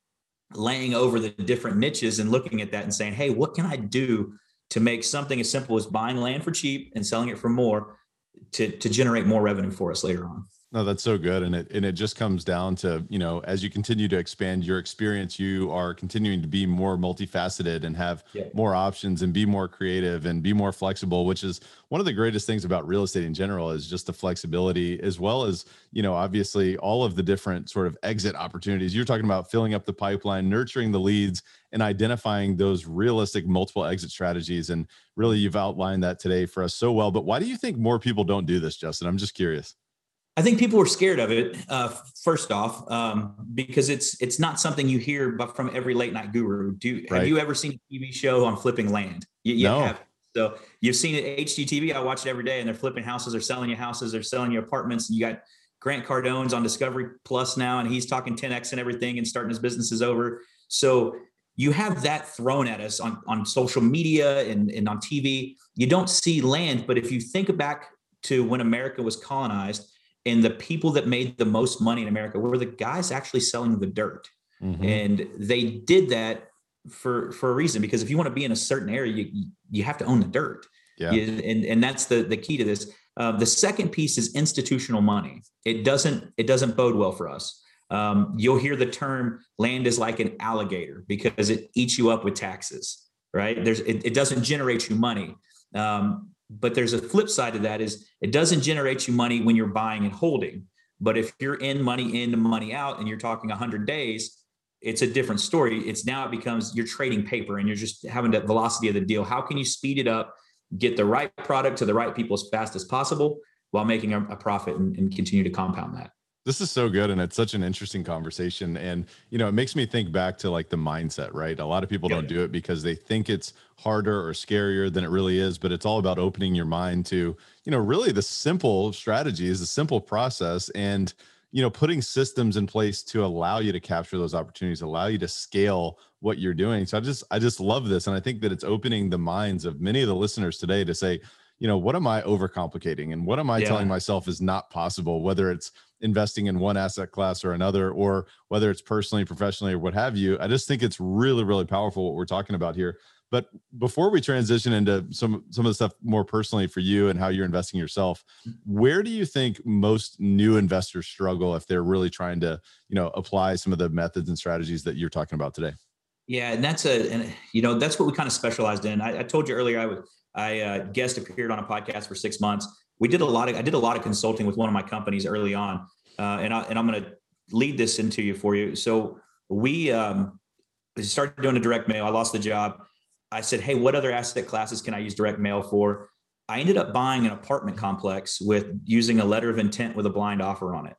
laying over the different niches and looking at that and saying, hey, what can I do to make something as simple as buying land for cheap and selling it for more to, to generate more revenue for us later on? No, that's so good. And it and it just comes down to, you know, as you continue to expand your experience, you are continuing to be more multifaceted and have yeah. more options and be more creative and be more flexible, which is one of the greatest things about real estate in general is just the flexibility as well as, you know, obviously all of the different sort of exit opportunities. You're talking about filling up the pipeline, nurturing the leads and identifying those realistic multiple exit strategies. And really you've outlined that today for us so well. But why do you think more people don't do this, Justin? I'm just curious. I think people were scared of it. Uh, first off, um, because it's it's not something you hear but from every late night guru. Do right. have you ever seen a TV show on flipping land? You, you no. have. So you've seen it HGTV. I watch it every day, and they're flipping houses, they're selling you houses, they're selling you apartments. And you got Grant Cardone's on Discovery Plus now, and he's talking 10x and everything, and starting his businesses over. So you have that thrown at us on, on social media and, and on TV. You don't see land, but if you think back to when America was colonized, and the people that made the most money in America were the guys actually selling the dirt. Mm-hmm. And they did that for for a reason because if you want to be in a certain area, you you have to own the dirt. Yeah. You, and and that's the the key to this. Uh, the second piece is institutional money. It doesn't it doesn't bode well for us. Um, you'll hear the term land is like an alligator because it eats you up with taxes, right? There's it, it doesn't generate you money. Um, but there's a flip side to that is it doesn't generate you money when you're buying and holding. But if you're in money in, to money out, and you're talking 100 days, it's a different story. It's now it becomes you're trading paper and you're just having the velocity of the deal. How can you speed it up, get the right product to the right people as fast as possible while making a, a profit and, and continue to compound that? This is so good. And it's such an interesting conversation. And, you know, it makes me think back to like the mindset, right? A lot of people yeah. don't do it because they think it's harder or scarier than it really is. But it's all about opening your mind to, you know, really the simple strategy is the simple process. And, you know, putting systems in place to allow you to capture those opportunities, allow you to scale what you're doing. So I just, I just love this. And I think that it's opening the minds of many of the listeners today to say, you know, what am I overcomplicating and what am I yeah. telling myself is not possible, whether it's investing in one asset class or another, or whether it's personally, professionally, or what have you. I just think it's really, really powerful what we're talking about here. But before we transition into some some of the stuff more personally for you and how you're investing yourself, where do you think most new investors struggle if they're really trying to, you know, apply some of the methods and strategies that you're talking about today? Yeah, and that's a, and you know, that's what we kind of specialized in. I, I told you earlier, I was I uh, guest appeared on a podcast for six months. We did a lot of I did a lot of consulting with one of my companies early on, uh, and I, and I'm going to lead this into you for you. So we um, started doing a direct mail. I lost the job. I said, hey, what other asset classes can I use direct mail for? I ended up buying an apartment complex with using a letter of intent with a blind offer on it.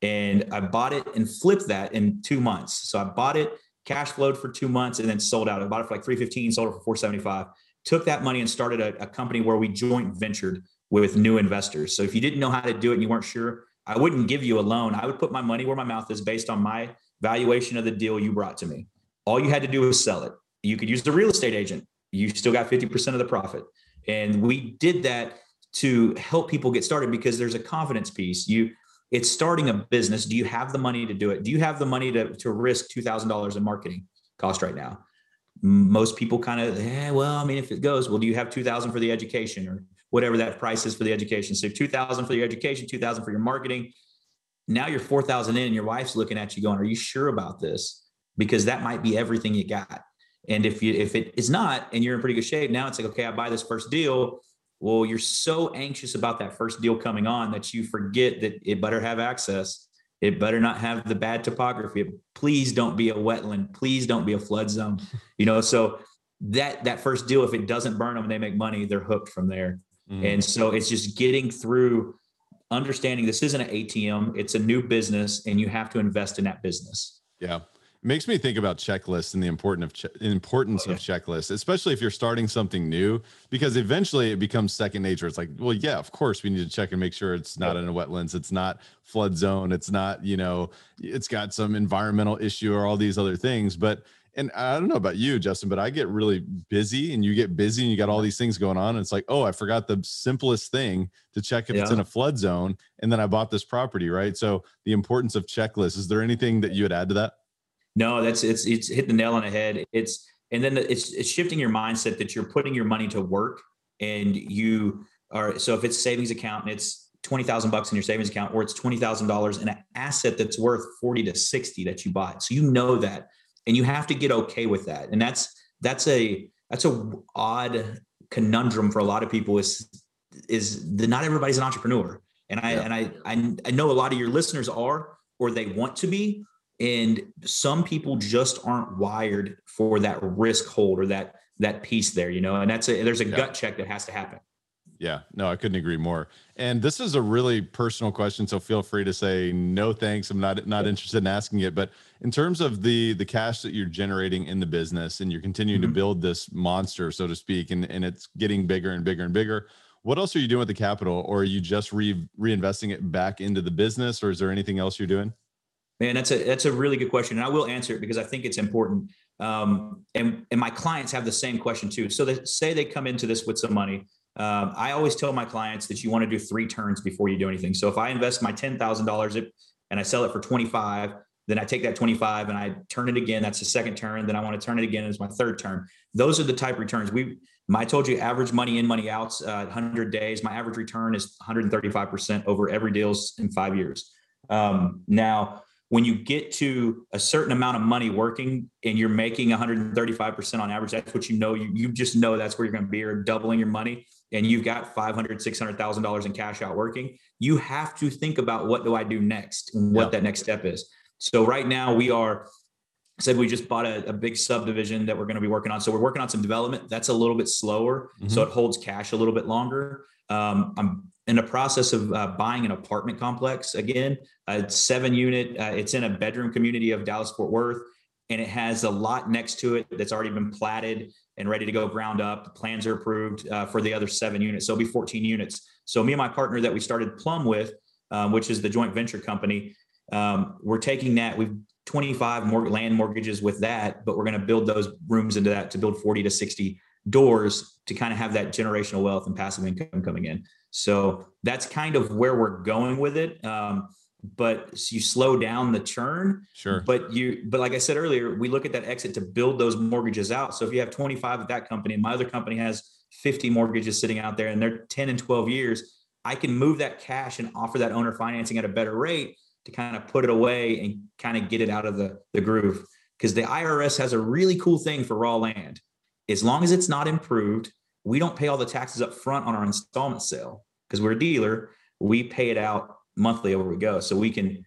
And I bought it and flipped that in two months. So I bought it, cash flowed for two months, and then sold out. I bought it for like 315, sold it for 475 took that money and started a, a company where we joint ventured with new investors. So if you didn't know how to do it and you weren't sure, I wouldn't give you a loan. I would put my money where my mouth is based on my valuation of the deal you brought to me. All you had to do was sell it. You could use the real estate agent. You still got 50% of the profit. And we did that to help people get started because there's a confidence piece. You it's starting a business. Do you have the money to do it? Do you have the money to, to risk $2,000 in marketing cost right now? most people kind of, eh, well, I mean, if it goes, well, do you have 2000 for the education or whatever that price is for the education? So 2000 for your education, 2000 for your marketing. Now you're 4,000 in and your wife's looking at you going, are you sure about this? Because that might be everything you got. And if you, if it is not, and you're in pretty good shape, now it's like, okay, I buy this first deal. Well, you're so anxious about that first deal coming on that you forget that it better have access it better not have the bad topography. Please don't be a wetland. Please don't be a flood zone. You know, so that that first deal, if it doesn't burn them and they make money, they're hooked from there. Mm. And so it's just getting through understanding this isn't an ATM, it's a new business, and you have to invest in that business. Yeah makes me think about checklists and the importance of che- importance oh, yeah. of checklists, especially if you're starting something new, because eventually it becomes second nature. It's like, well, yeah, of course we need to check and make sure it's not in a wetlands, it's not flood zone, it's not, you know, it's got some environmental issue or all these other things. But and I don't know about you, Justin, but I get really busy and you get busy and you got all these things going on. And it's like, oh, I forgot the simplest thing to check if yeah. it's in a flood zone. And then I bought this property, right? So the importance of checklists. Is there anything that you would add to that? No, that's it's it's hit the nail on the head. It's and then it's it's shifting your mindset that you're putting your money to work and you are so if it's savings account and it's 20,000 bucks in your savings account or it's $20,000 in an asset that's worth 40 to 60 that you bought. So you know that and you have to get okay with that. And that's that's a that's a odd conundrum for a lot of people is is that not everybody's an entrepreneur. And I yeah. and I, I I know a lot of your listeners are or they want to be and some people just aren't wired for that risk hold or that that piece there you know and that's a there's a yeah. gut check that has to happen Yeah, no, I couldn't agree more. And this is a really personal question, so feel free to say no thanks. I'm not not interested in asking it. But in terms of the the cash that you're generating in the business and you're continuing mm-hmm. to build this monster, so to speak, and, and it's getting bigger and bigger and bigger. What else are you doing with the capital, or are you just re reinvesting it back into the business, or is there anything else you're doing? Man, that's a that's a really good question, and I will answer it because I think it's important. Um, and and my clients have the same question too. So they say they come into this with some money um, I always tell my clients that you want to do three turns before you do anything. So if I invest my ten thousand dollars and I sell it for twenty five, then I take that twenty five and I turn it again. That's the second turn. Then I want to turn it again as my third turn. Those are the type returns we. I told you average money in, money out, uh, 100 days. My average return is 135% over every deals in five years. Um, now, when you get to a certain amount of money working and you're making 135% on average, that's what you know. You, you just know that's where you're going to be. You're doubling your money and you've got 500, $600,000 in cash out working. You have to think about what do I do next and what that next step is. So right now we are said we just bought a, a, big subdivision that we're going to be working on. So we're working on some development that's a little bit slower. Mm-hmm. So it holds cash a little bit longer. Um, I'm in the process of uh, buying an apartment complex again, a seven unit. Uh, it's in a bedroom community of Dallas Fort Worth, and it has a lot next to it that's already been platted and ready to go ground up. The plans are approved uh, for the other seven units. So it'll be 14 units. So me and my partner that we started Plum with, um, which is the joint venture company, um, we're taking that. We've 25 more land mortgages with that, but we're going to build those rooms into that to build 40 to 60 doors to kind of have that generational wealth and passive income coming in. So that's kind of where we're going with it. Um, but you slow down the churn. Sure. But you, but like I said earlier, we look at that exit to build those mortgages out. So if you have 25 at that company and my other company has 50 mortgages sitting out there and they're 10 and 12 years, I can move that cash and offer that owner financing at a better rate to kind of put it away and kind of get it out of the, the groove. Because the IRS has a really cool thing for raw land. As long as it's not improved, we don't pay all the taxes up front on our installment sale because we're a dealer. We pay it out monthly over we go. So we can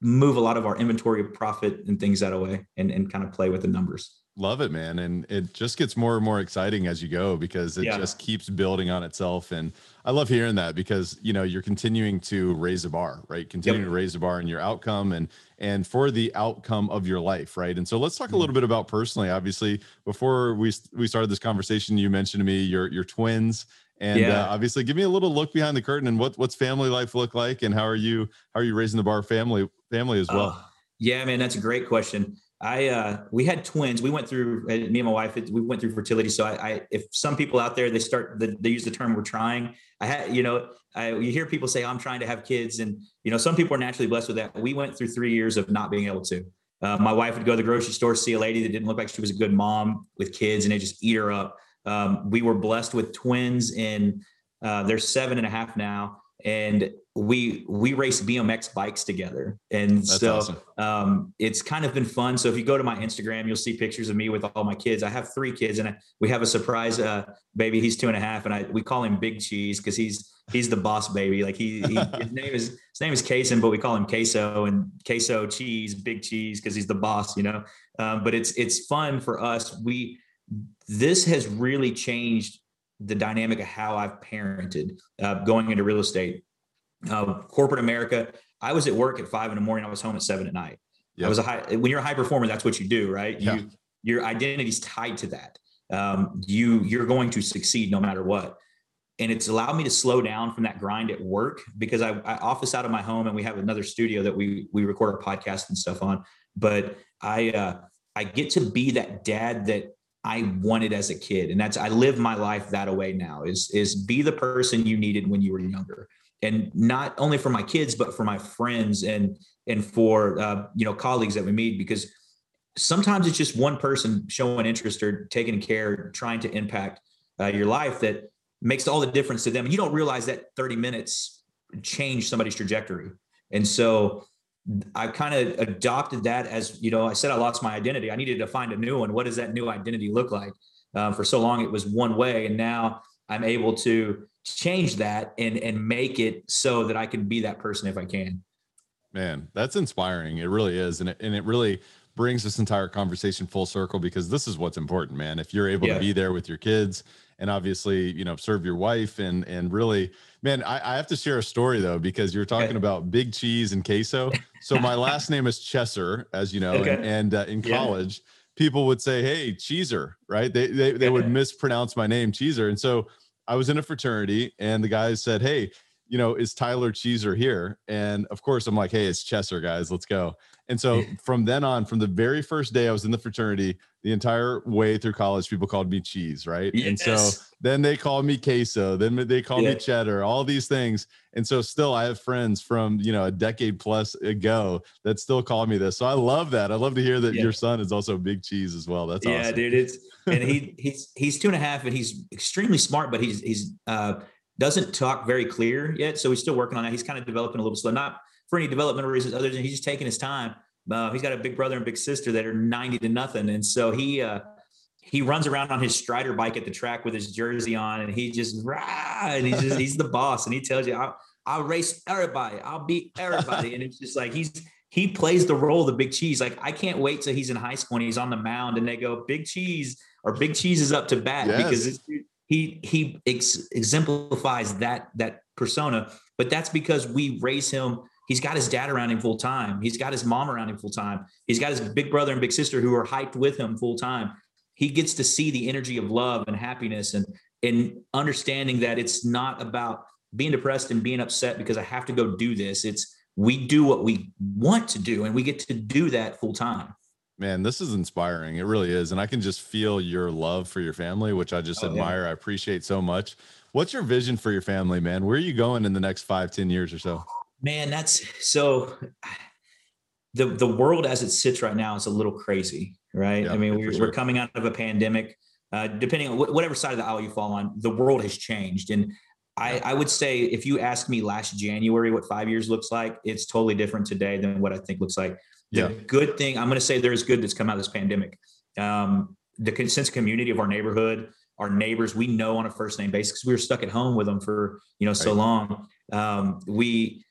move a lot of our inventory profit and things that way and, and kind of play with the numbers. Love it, man. And it just gets more and more exciting as you go because it yeah. just keeps building on itself. And I love hearing that because, you know, you're continuing to raise the bar, right? Continuing yep. to raise the bar in your outcome and, and for the outcome of your life. Right. And so let's talk a little mm-hmm. bit about personally, obviously before we, we started this conversation, you mentioned to me your, your twins and yeah. uh, obviously give me a little look behind the curtain and what, what's family life look like and how are you, how are you raising the bar family, family as well? Uh, yeah, man, that's a great question. I uh, we had twins. We went through uh, me and my wife. We went through fertility. So I, I if some people out there they start they, they use the term we're trying. I had you know I, you hear people say I'm trying to have kids, and you know some people are naturally blessed with that. We went through three years of not being able to. Uh, my wife would go to the grocery store, see a lady that didn't look like she was a good mom with kids, and it just eat her up. Um, we were blessed with twins, and uh, they're seven and a half now, and we we race BMX bikes together, and That's so awesome. um, it's kind of been fun. So if you go to my Instagram, you'll see pictures of me with all my kids. I have three kids, and I, we have a surprise uh, baby. He's two and a half, and I we call him Big Cheese because he's he's the boss baby. Like he, he his name is his name is Kason, but we call him Queso and Queso Cheese, Big Cheese because he's the boss, you know. Um, but it's it's fun for us. We this has really changed the dynamic of how I've parented uh, going into real estate uh, corporate America. I was at work at five in the morning. I was home at seven at night. Yep. I was a high, when you're a high performer, that's what you do, right? Yeah. You, your identity is tied to that. Um, you, you're going to succeed no matter what. And it's allowed me to slow down from that grind at work because I, I office out of my home and we have another studio that we, we record our podcast and stuff on. But I, uh, I get to be that dad that I wanted as a kid. And that's, I live my life that way now is, is be the person you needed when you were younger. And not only for my kids but for my friends and and for uh, you know colleagues that we meet because sometimes it's just one person showing interest or taking care trying to impact uh, your life that makes all the difference to them. And you don't realize that 30 minutes change somebody's trajectory. And so i kind of adopted that as you know i said i lost my identity i needed to find a new one what does that new identity look like um, for so long it was one way and now i'm able to change that and and make it so that I can be that person if I can. Man, that's inspiring. It really is, and it and it really brings this entire conversation full circle because this is what's important, man. If you're able yeah. to be there with your kids and obviously, you know, serve your wife and and really, man, I, I have to share a story though because you're talking okay. about big cheese and queso. So my last name is Chesser, as you know, okay. and, and uh, in college. Yeah people would say, "Hey, Cheeser," right? They they they would mispronounce my name, Cheeser. And so I was in a fraternity, and the guys said, "Hey, you know, is Tyler Cheeser here?" And of course, I'm like, "Hey, it's Chesser, guys. Let's go." And so from then on, from the very first day I was in the fraternity, the entire way through college, people called me cheese, right? Yes. And so then they called me queso, then they call yeah. me cheddar, all these things. And so still I have friends from, you know, a decade plus ago that still call me this. So I love that. I love to hear that yeah. your son is also big cheese as well. That's yeah, awesome. dude. It's and he he's he's two and a half and he's extremely smart, but he's he's uh doesn't talk very clear yet. So he's still working on that. He's kind of developing a little slow, not for any developmental reasons other than he's just taking his time. Uh, he's got a big brother and big sister that are 90 to nothing. And so he, uh, he runs around on his Strider bike at the track with his jersey on, and he just rah, and he's just he's the boss, and he tells you, "I'll, I'll race everybody, I'll beat everybody," and it's just like he's he plays the role of the big cheese. Like I can't wait till he's in high school and he's on the mound, and they go, "Big cheese" or "Big cheese is up to bat," yes. because he he ex- exemplifies that that persona. But that's because we raise him He's got his dad around him full time. He's got his mom around him full time. He's got his big brother and big sister who are hyped with him full time. He gets to see the energy of love and happiness and and understanding that it's not about being depressed and being upset because I have to go do this. It's we do what we want to do and we get to do that full time. Man, this is inspiring. It really is. And I can just feel your love for your family, which I just oh, admire. Yeah. I appreciate so much. What's your vision for your family, man? Where are you going in the next five, ten years or so? Man, that's so the the world as it sits right now is a little crazy, right? Yeah, I mean, we're, sure. we're coming out of a pandemic. Uh, depending on wh- whatever side of the aisle you fall on, the world has changed. And I, I would say if you asked me last January what five years looks like, it's totally different today than what I think looks like. The yeah. good thing, I'm going to say there is good that's come out of this pandemic. Um, the sense of community of our neighborhood, our neighbors, we know on a first name basis because we were stuck at home with them for you know so right. long. Um, we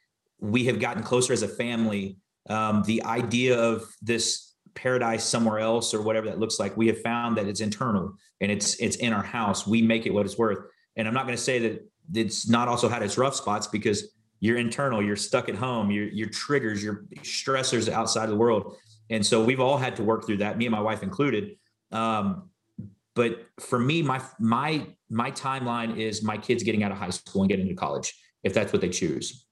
we have gotten closer as a family. Um, the idea of this paradise somewhere else or whatever that looks like, we have found that it's internal and it's it's in our house. We make it what it's worth. And I'm not going to say that it's not also had its rough spots because you're internal, you're stuck at home, your your triggers, your stressors outside of the world. And so we've all had to work through that, me and my wife included. Um, but for me, my my my timeline is my kids getting out of high school and getting into college, if that's what they choose.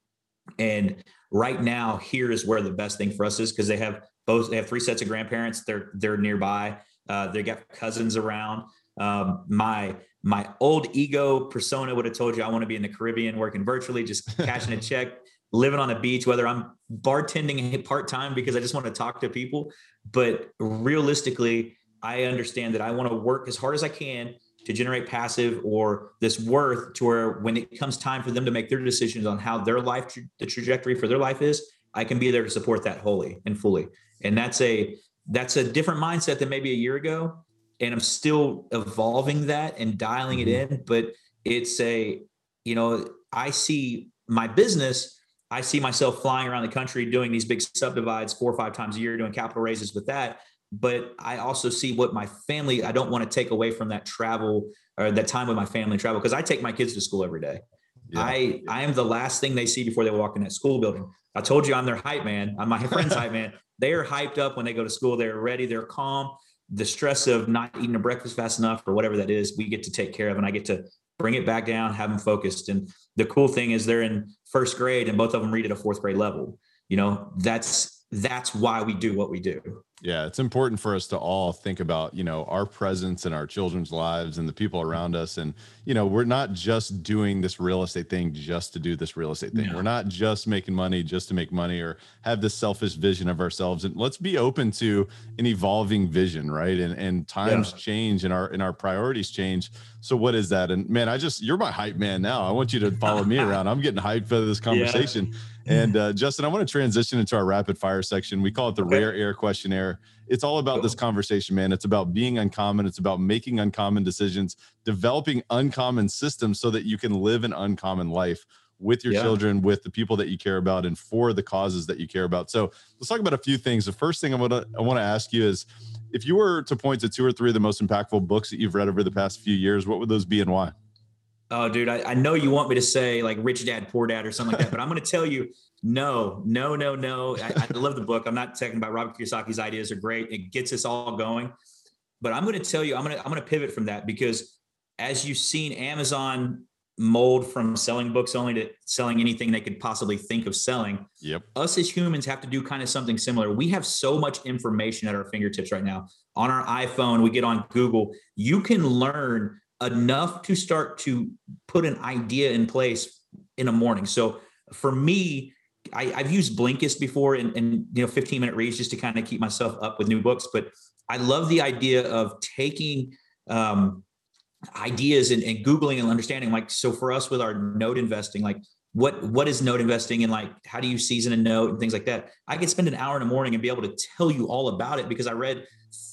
And right now, here is where the best thing for us is because they have both they have three sets of grandparents. They're they're nearby. Uh, they got cousins around. Um, my my old ego persona would have told you I want to be in the Caribbean working virtually, just cashing a check, living on a beach, whether I'm bartending part time because I just want to talk to people. But realistically, I understand that I want to work as hard as I can to generate passive or this worth to where when it comes time for them to make their decisions on how their life the trajectory for their life is i can be there to support that wholly and fully. And that's a that's a different mindset than maybe a year ago. And i'm still evolving that and dialing it mm-hmm. in but it's a you know i see my business i see myself flying around the country doing these big subdivides four or five times a year doing capital raises with that but I also see what my family, I don't want to take away from that travel or that time with my family travel because I take my kids to school every day. Yeah. I I am the last thing they see before they walk in that school building. I told you I'm their hype man. I'm my friend's hype man. They are hyped up when they go to school. They're ready. They're calm. The stress of not eating a breakfast fast enough or whatever that is, we get to take care of, and I get to bring it back down, have them focused. And the cool thing is they're in first grade, and both of them read at a fourth grade level. You know, that's that's why we do what we do. Yeah, it's important for us to all think about, you know, our presence in our children's lives and the people around us. And, you know, we're not just doing this real estate thing just to do this real estate thing. Yeah. We're not just making money just to make money or have this selfish vision of ourselves. And let's be open to an evolving vision, right? And and times yeah. change and our and our priorities change. So what is that? And man, I just you're my hype man now. I want you to follow me around. I'm getting hyped for this conversation. Yeah. And uh, Justin, I want to transition into our rapid fire section. We call it the okay. rare air questionnaire. It's all about this uh-huh. conversation, man. It's about being uncommon. It's about making uncommon decisions, developing uncommon systems so that you can live an uncommon life with your yeah. children, with the people that you care about, and for the causes that you care about. So let's talk about a few things. The first thing I want to I want to ask you is, if you were to point to two or three of the most impactful books that you've read over the past few years, what would those be and why? Oh, dude, I, I know you want me to say like Rich Dad Poor Dad or something like that, but I'm going to tell you, no, no, no, no. I, I love the book. I'm not talking about Robert Kiyosaki's ideas are great. It gets us all going, but I'm going to tell you, I'm going to I'm going to pivot from that because as you've seen Amazon mold from selling books only to selling anything they could possibly think of selling. Yep. Us as humans have to do kind of something similar. We have so much information at our fingertips right now. On our iPhone, we get on Google. You can learn enough to start to put an idea in place in a morning. So for me, I, have used Blinkist before and, and you know 15 minute reads just to kind of keep myself up with new books. But I love the idea of taking um, ideas and, and googling and understanding like so for us with our note investing like what what is note investing and like how do you season a note and things like that i could spend an hour in the morning and be able to tell you all about it because i read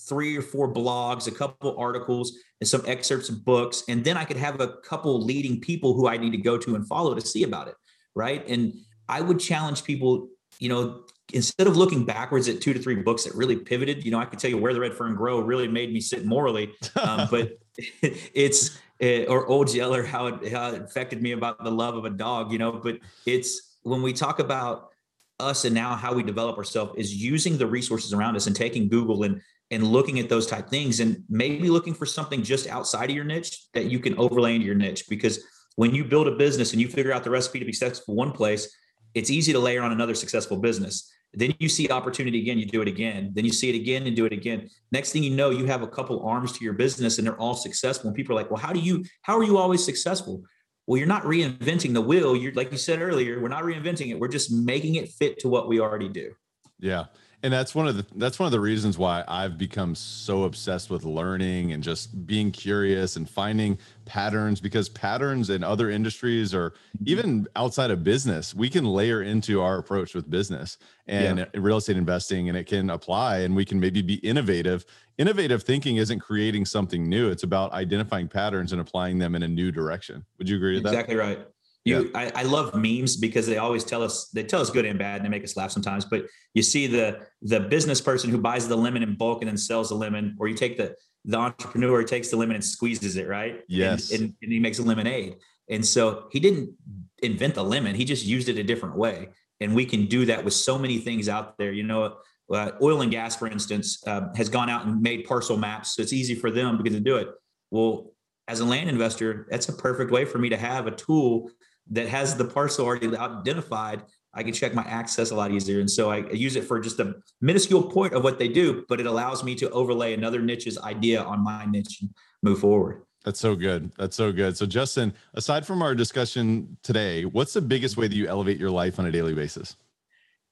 three or four blogs a couple articles and some excerpts of books and then i could have a couple leading people who i need to go to and follow to see about it right and i would challenge people you know instead of looking backwards at two to three books that really pivoted, you know, I could tell you where the red fern grow really made me sit morally, um, but it's it, or old Yeller how it how it affected me about the love of a dog, you know. But it's when we talk about us and now how we develop ourselves is using the resources around us and taking Google and and looking at those type things and maybe looking for something just outside of your niche that you can overlay into your niche because when you build a business and you figure out the recipe to be successful one place it's easy to layer on another successful business then you see opportunity again, you do it again. Then you see it again and do it again. Next thing you know, you have a couple arms to your business and they're all successful. And people are like, well, how do you, how are you always successful? Well, you're not reinventing the wheel. You're like you said earlier, we're not reinventing it. We're just making it fit to what we already do. Yeah and that's one of the that's one of the reasons why I've become so obsessed with learning and just being curious and finding patterns because patterns in other industries or mm-hmm. even outside of business we can layer into our approach with business and yeah. real estate investing and it can apply and we can maybe be innovative. Innovative thinking isn't creating something new. It's about identifying patterns and applying them in a new direction. Would you agree with exactly that? Exactly right you, yeah. I, I, love memes because they always tell us they tell us good and bad and they make us laugh sometimes. But you see the the business person who buys the lemon in bulk and then sells the lemon, or you take the the entrepreneur who takes the lemon and squeezes it, right? Yes, and, and, and he makes a lemonade. And so he didn't invent the lemon; he just used it a different way. And we can do that with so many things out there. You know, uh, oil and gas, for instance, uh, has gone out and made parcel maps, so it's easy for them because to do it. Well, as a land investor, that's a perfect way for me to have a tool that has the parcel already identified, I can check my access a lot easier. And so I use it for just a minuscule point of what they do, but it allows me to overlay another niche's idea on my niche and move forward. That's so good. That's so good. So, Justin, aside from our discussion today, what's the biggest way that you elevate your life on a daily basis?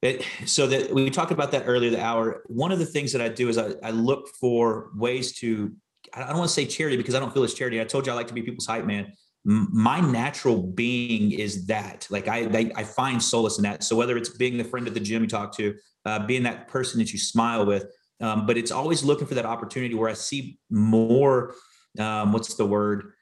It, so that we talked about that earlier the hour one of the things that i do is I, I look for ways to i don't want to say charity because i don't feel it's charity i told you i like to be people's hype man my natural being is that. Like I, I, I find solace in that. So whether it's being the friend at the gym you talk to uh, being that person that you smile with um, but it's always looking for that opportunity where i see more um, what's the word?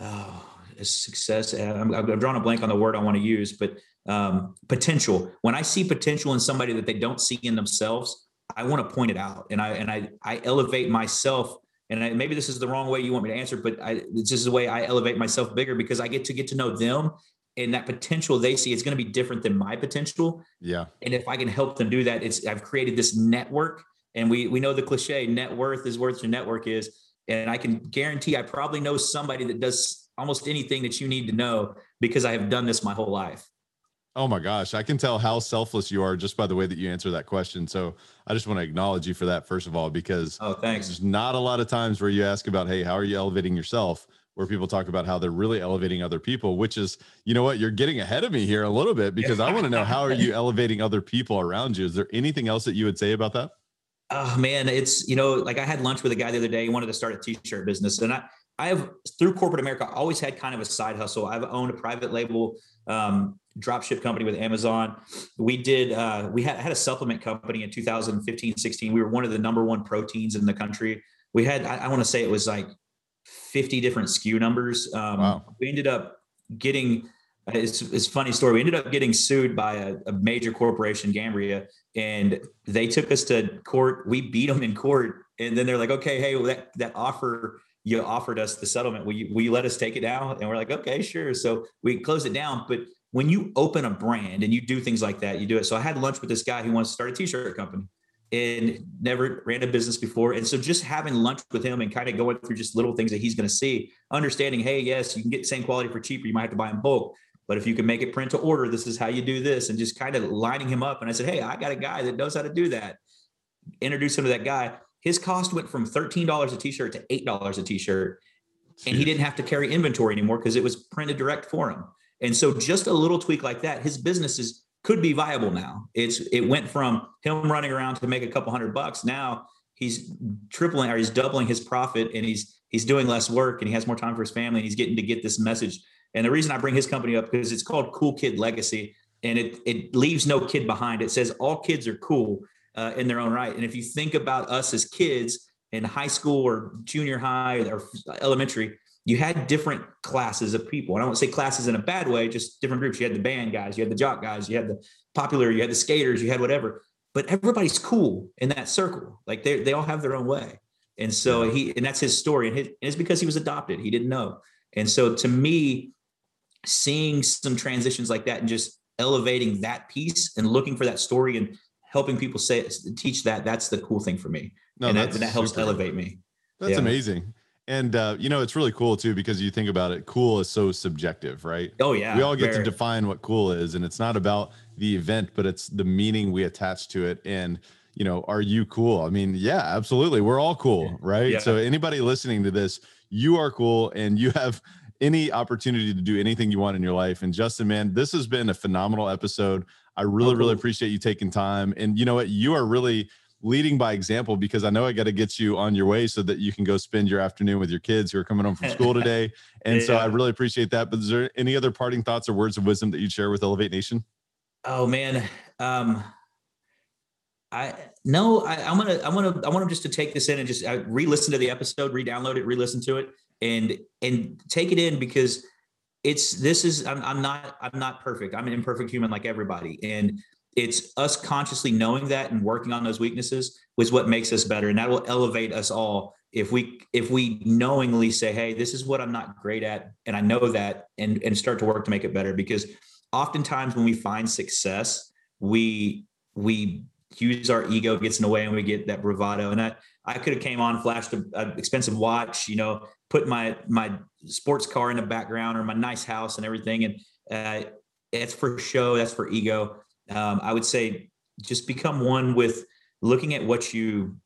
Oh, success I'm, I'm, drawing a blank on the word i want to use but um, potential. When i see potential in somebody that they don't see in themselves i want to point it out. And i and i i elevate myself and I, maybe this is the wrong way you want me to answer, but I, this is the way I elevate myself bigger because I get to get to know them and that potential they see is going to be different than my potential. Yeah. And if I can help them do that, it's I've created this network, and we we know the cliche: net worth is worth your network is. And I can guarantee I probably know somebody that does almost anything that you need to know because I have done this my whole life. Oh my gosh, I can tell how selfless you are just by the way that you answer that question. So I just want to acknowledge you for that first of all, because oh, thanks. There's not a lot of times where you ask about, hey, how are you elevating yourself? Where people talk about how they're really elevating other people, which is, you know what, you're getting ahead of me here a little bit because I want to know how are you elevating other people around you? Is there anything else that you would say about that? Oh man, it's you know, like I had lunch with a guy the other day. He wanted to start a t-shirt business, and I I have through corporate America always had kind of a side hustle. I've owned a private label um, dropship company with Amazon. We did, uh, we had, had a supplement company in 2015, 16. We were one of the number one proteins in the country. We had, I, I want to say it was like 50 different SKU numbers. Um, wow. We ended up getting, it's, it's a funny story. We ended up getting sued by a, a major corporation, Gambria, and they took us to court. We beat them in court And then they're like, okay, hey, well, that that offer you offered us the settlement. Will you will you let us take it now? And we're like, okay, sure. So we close it down. But when you open a brand and you do things like that, you do it. So I had lunch with this guy who wants to start a t-shirt company and never ran a business before. And so just having lunch with him and kind of going through just little things that he's going to see, understanding, hey, yes, you can get the same quality for cheaper. You might have to buy in bulk. But if you can make it print to order, this is how you do this. And just kind of lining him up. And I said, Hey, I got a guy that knows how to do that. Introduce him to that guy. His cost went from $13 a t-shirt to $8 a t-shirt. And he didn't have to carry inventory anymore because it was printed direct for him. And so just a little tweak like that, his business is could be viable now. It's it went from him running around to make a couple hundred bucks. Now he's tripling or he's doubling his profit and he's he's doing less work and he has more time for his family and he's getting to get this message and the reason I bring his company up because it's called Cool Kid Legacy, and it it leaves no kid behind. It says all kids are cool uh, in their own right. And if you think about us as kids in high school or junior high or elementary, you had different classes of people. And I don't say classes in a bad way, just different groups. You had the band guys, you had the jock guys, you had the popular, you had the skaters, you had whatever. But everybody's cool in that circle. Like they they all have their own way. And so he and that's his story. And, his, and it's because he was adopted. He didn't know. And so to me, seeing some transitions like that and just elevating that piece and looking for that story and helping people say teach that that's the cool thing for me no, and that, that helps elevate me that's yeah. amazing and uh, you know it's really cool too because you think about it cool is so subjective right oh yeah we all get very. to define what cool is and it's not about the event but it's the meaning we attach to it and you know are you cool i mean yeah absolutely we're all cool right yeah. so anybody listening to this you are cool and you have any opportunity to do anything you want in your life. And Justin, man, this has been a phenomenal episode. I really, really appreciate you taking time. And you know what? You are really leading by example because I know I got to get you on your way so that you can go spend your afternoon with your kids who are coming home from school today. And yeah. so I really appreciate that. But is there any other parting thoughts or words of wisdom that you'd share with Elevate Nation? Oh man. Um I no, I, am gonna I'm gonna I want them just to take this in and just uh, re-listen to the episode, re-download it, re-listen to it, and and take it in because it's this is I'm, I'm not I'm not perfect. I'm an imperfect human like everybody, and it's us consciously knowing that and working on those weaknesses was what makes us better, and that will elevate us all if we if we knowingly say, hey, this is what I'm not great at, and I know that, and and start to work to make it better because oftentimes when we find success, we we use our ego gets in the way and we get that bravado and I I could have came on, flashed an expensive watch, you know, put my my sports car in the background or my nice house and everything. And uh, that's for show. That's for ego. Um, I would say just become one with looking at what you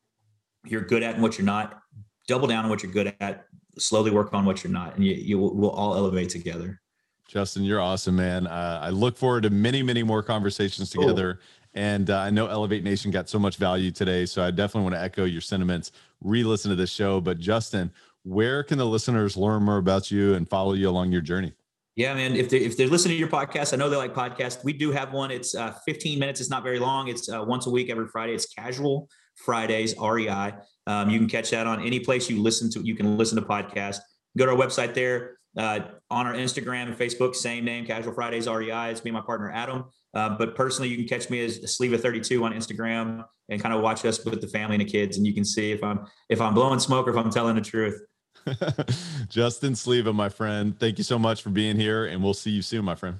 you're good at and what you're not. Double down on what you're good at. Slowly work on what you're not, and you you will, will all elevate together. Justin, you're awesome, man. Uh, I look forward to many, many more conversations together. Cool. And uh, I know Elevate Nation got so much value today. So I definitely want to echo your sentiments, re listen to this show. But Justin, where can the listeners learn more about you and follow you along your journey? Yeah, man. If they if they're listening to your podcast, I know they like podcasts. We do have one. It's uh, 15 minutes. It's not very long. It's uh, once a week, every Friday. It's Casual Fridays, REI. Um, you can catch that on any place you listen to. You can listen to podcasts. Go to our website there. Uh, on our Instagram and Facebook, same name, Casual Fridays REI. It's me and my partner Adam. Uh, but personally, you can catch me as Sleva32 on Instagram and kind of watch us with the family and the kids, and you can see if I'm if I'm blowing smoke or if I'm telling the truth. Justin Sleva, my friend, thank you so much for being here, and we'll see you soon, my friend.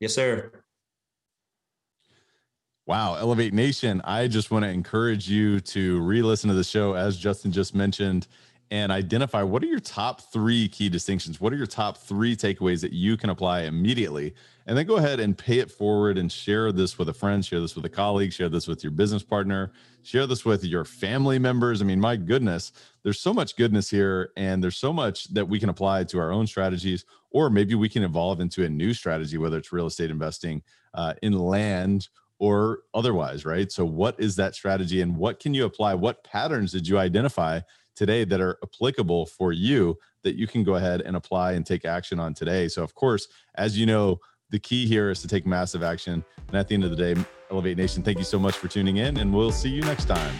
Yes, sir. Wow, Elevate Nation. I just want to encourage you to re listen to the show, as Justin just mentioned, and identify what are your top three key distinctions? What are your top three takeaways that you can apply immediately? And then go ahead and pay it forward and share this with a friend, share this with a colleague, share this with your business partner, share this with your family members. I mean, my goodness, there's so much goodness here, and there's so much that we can apply to our own strategies, or maybe we can evolve into a new strategy, whether it's real estate investing uh, in land or otherwise, right? So, what is that strategy and what can you apply? What patterns did you identify today that are applicable for you that you can go ahead and apply and take action on today? So, of course, as you know, the key here is to take massive action. And at the end of the day, Elevate Nation, thank you so much for tuning in, and we'll see you next time.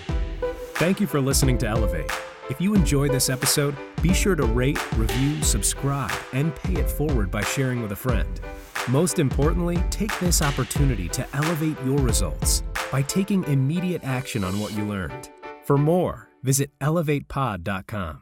Thank you for listening to Elevate. If you enjoyed this episode, be sure to rate, review, subscribe, and pay it forward by sharing with a friend. Most importantly, take this opportunity to elevate your results by taking immediate action on what you learned. For more, visit elevatepod.com.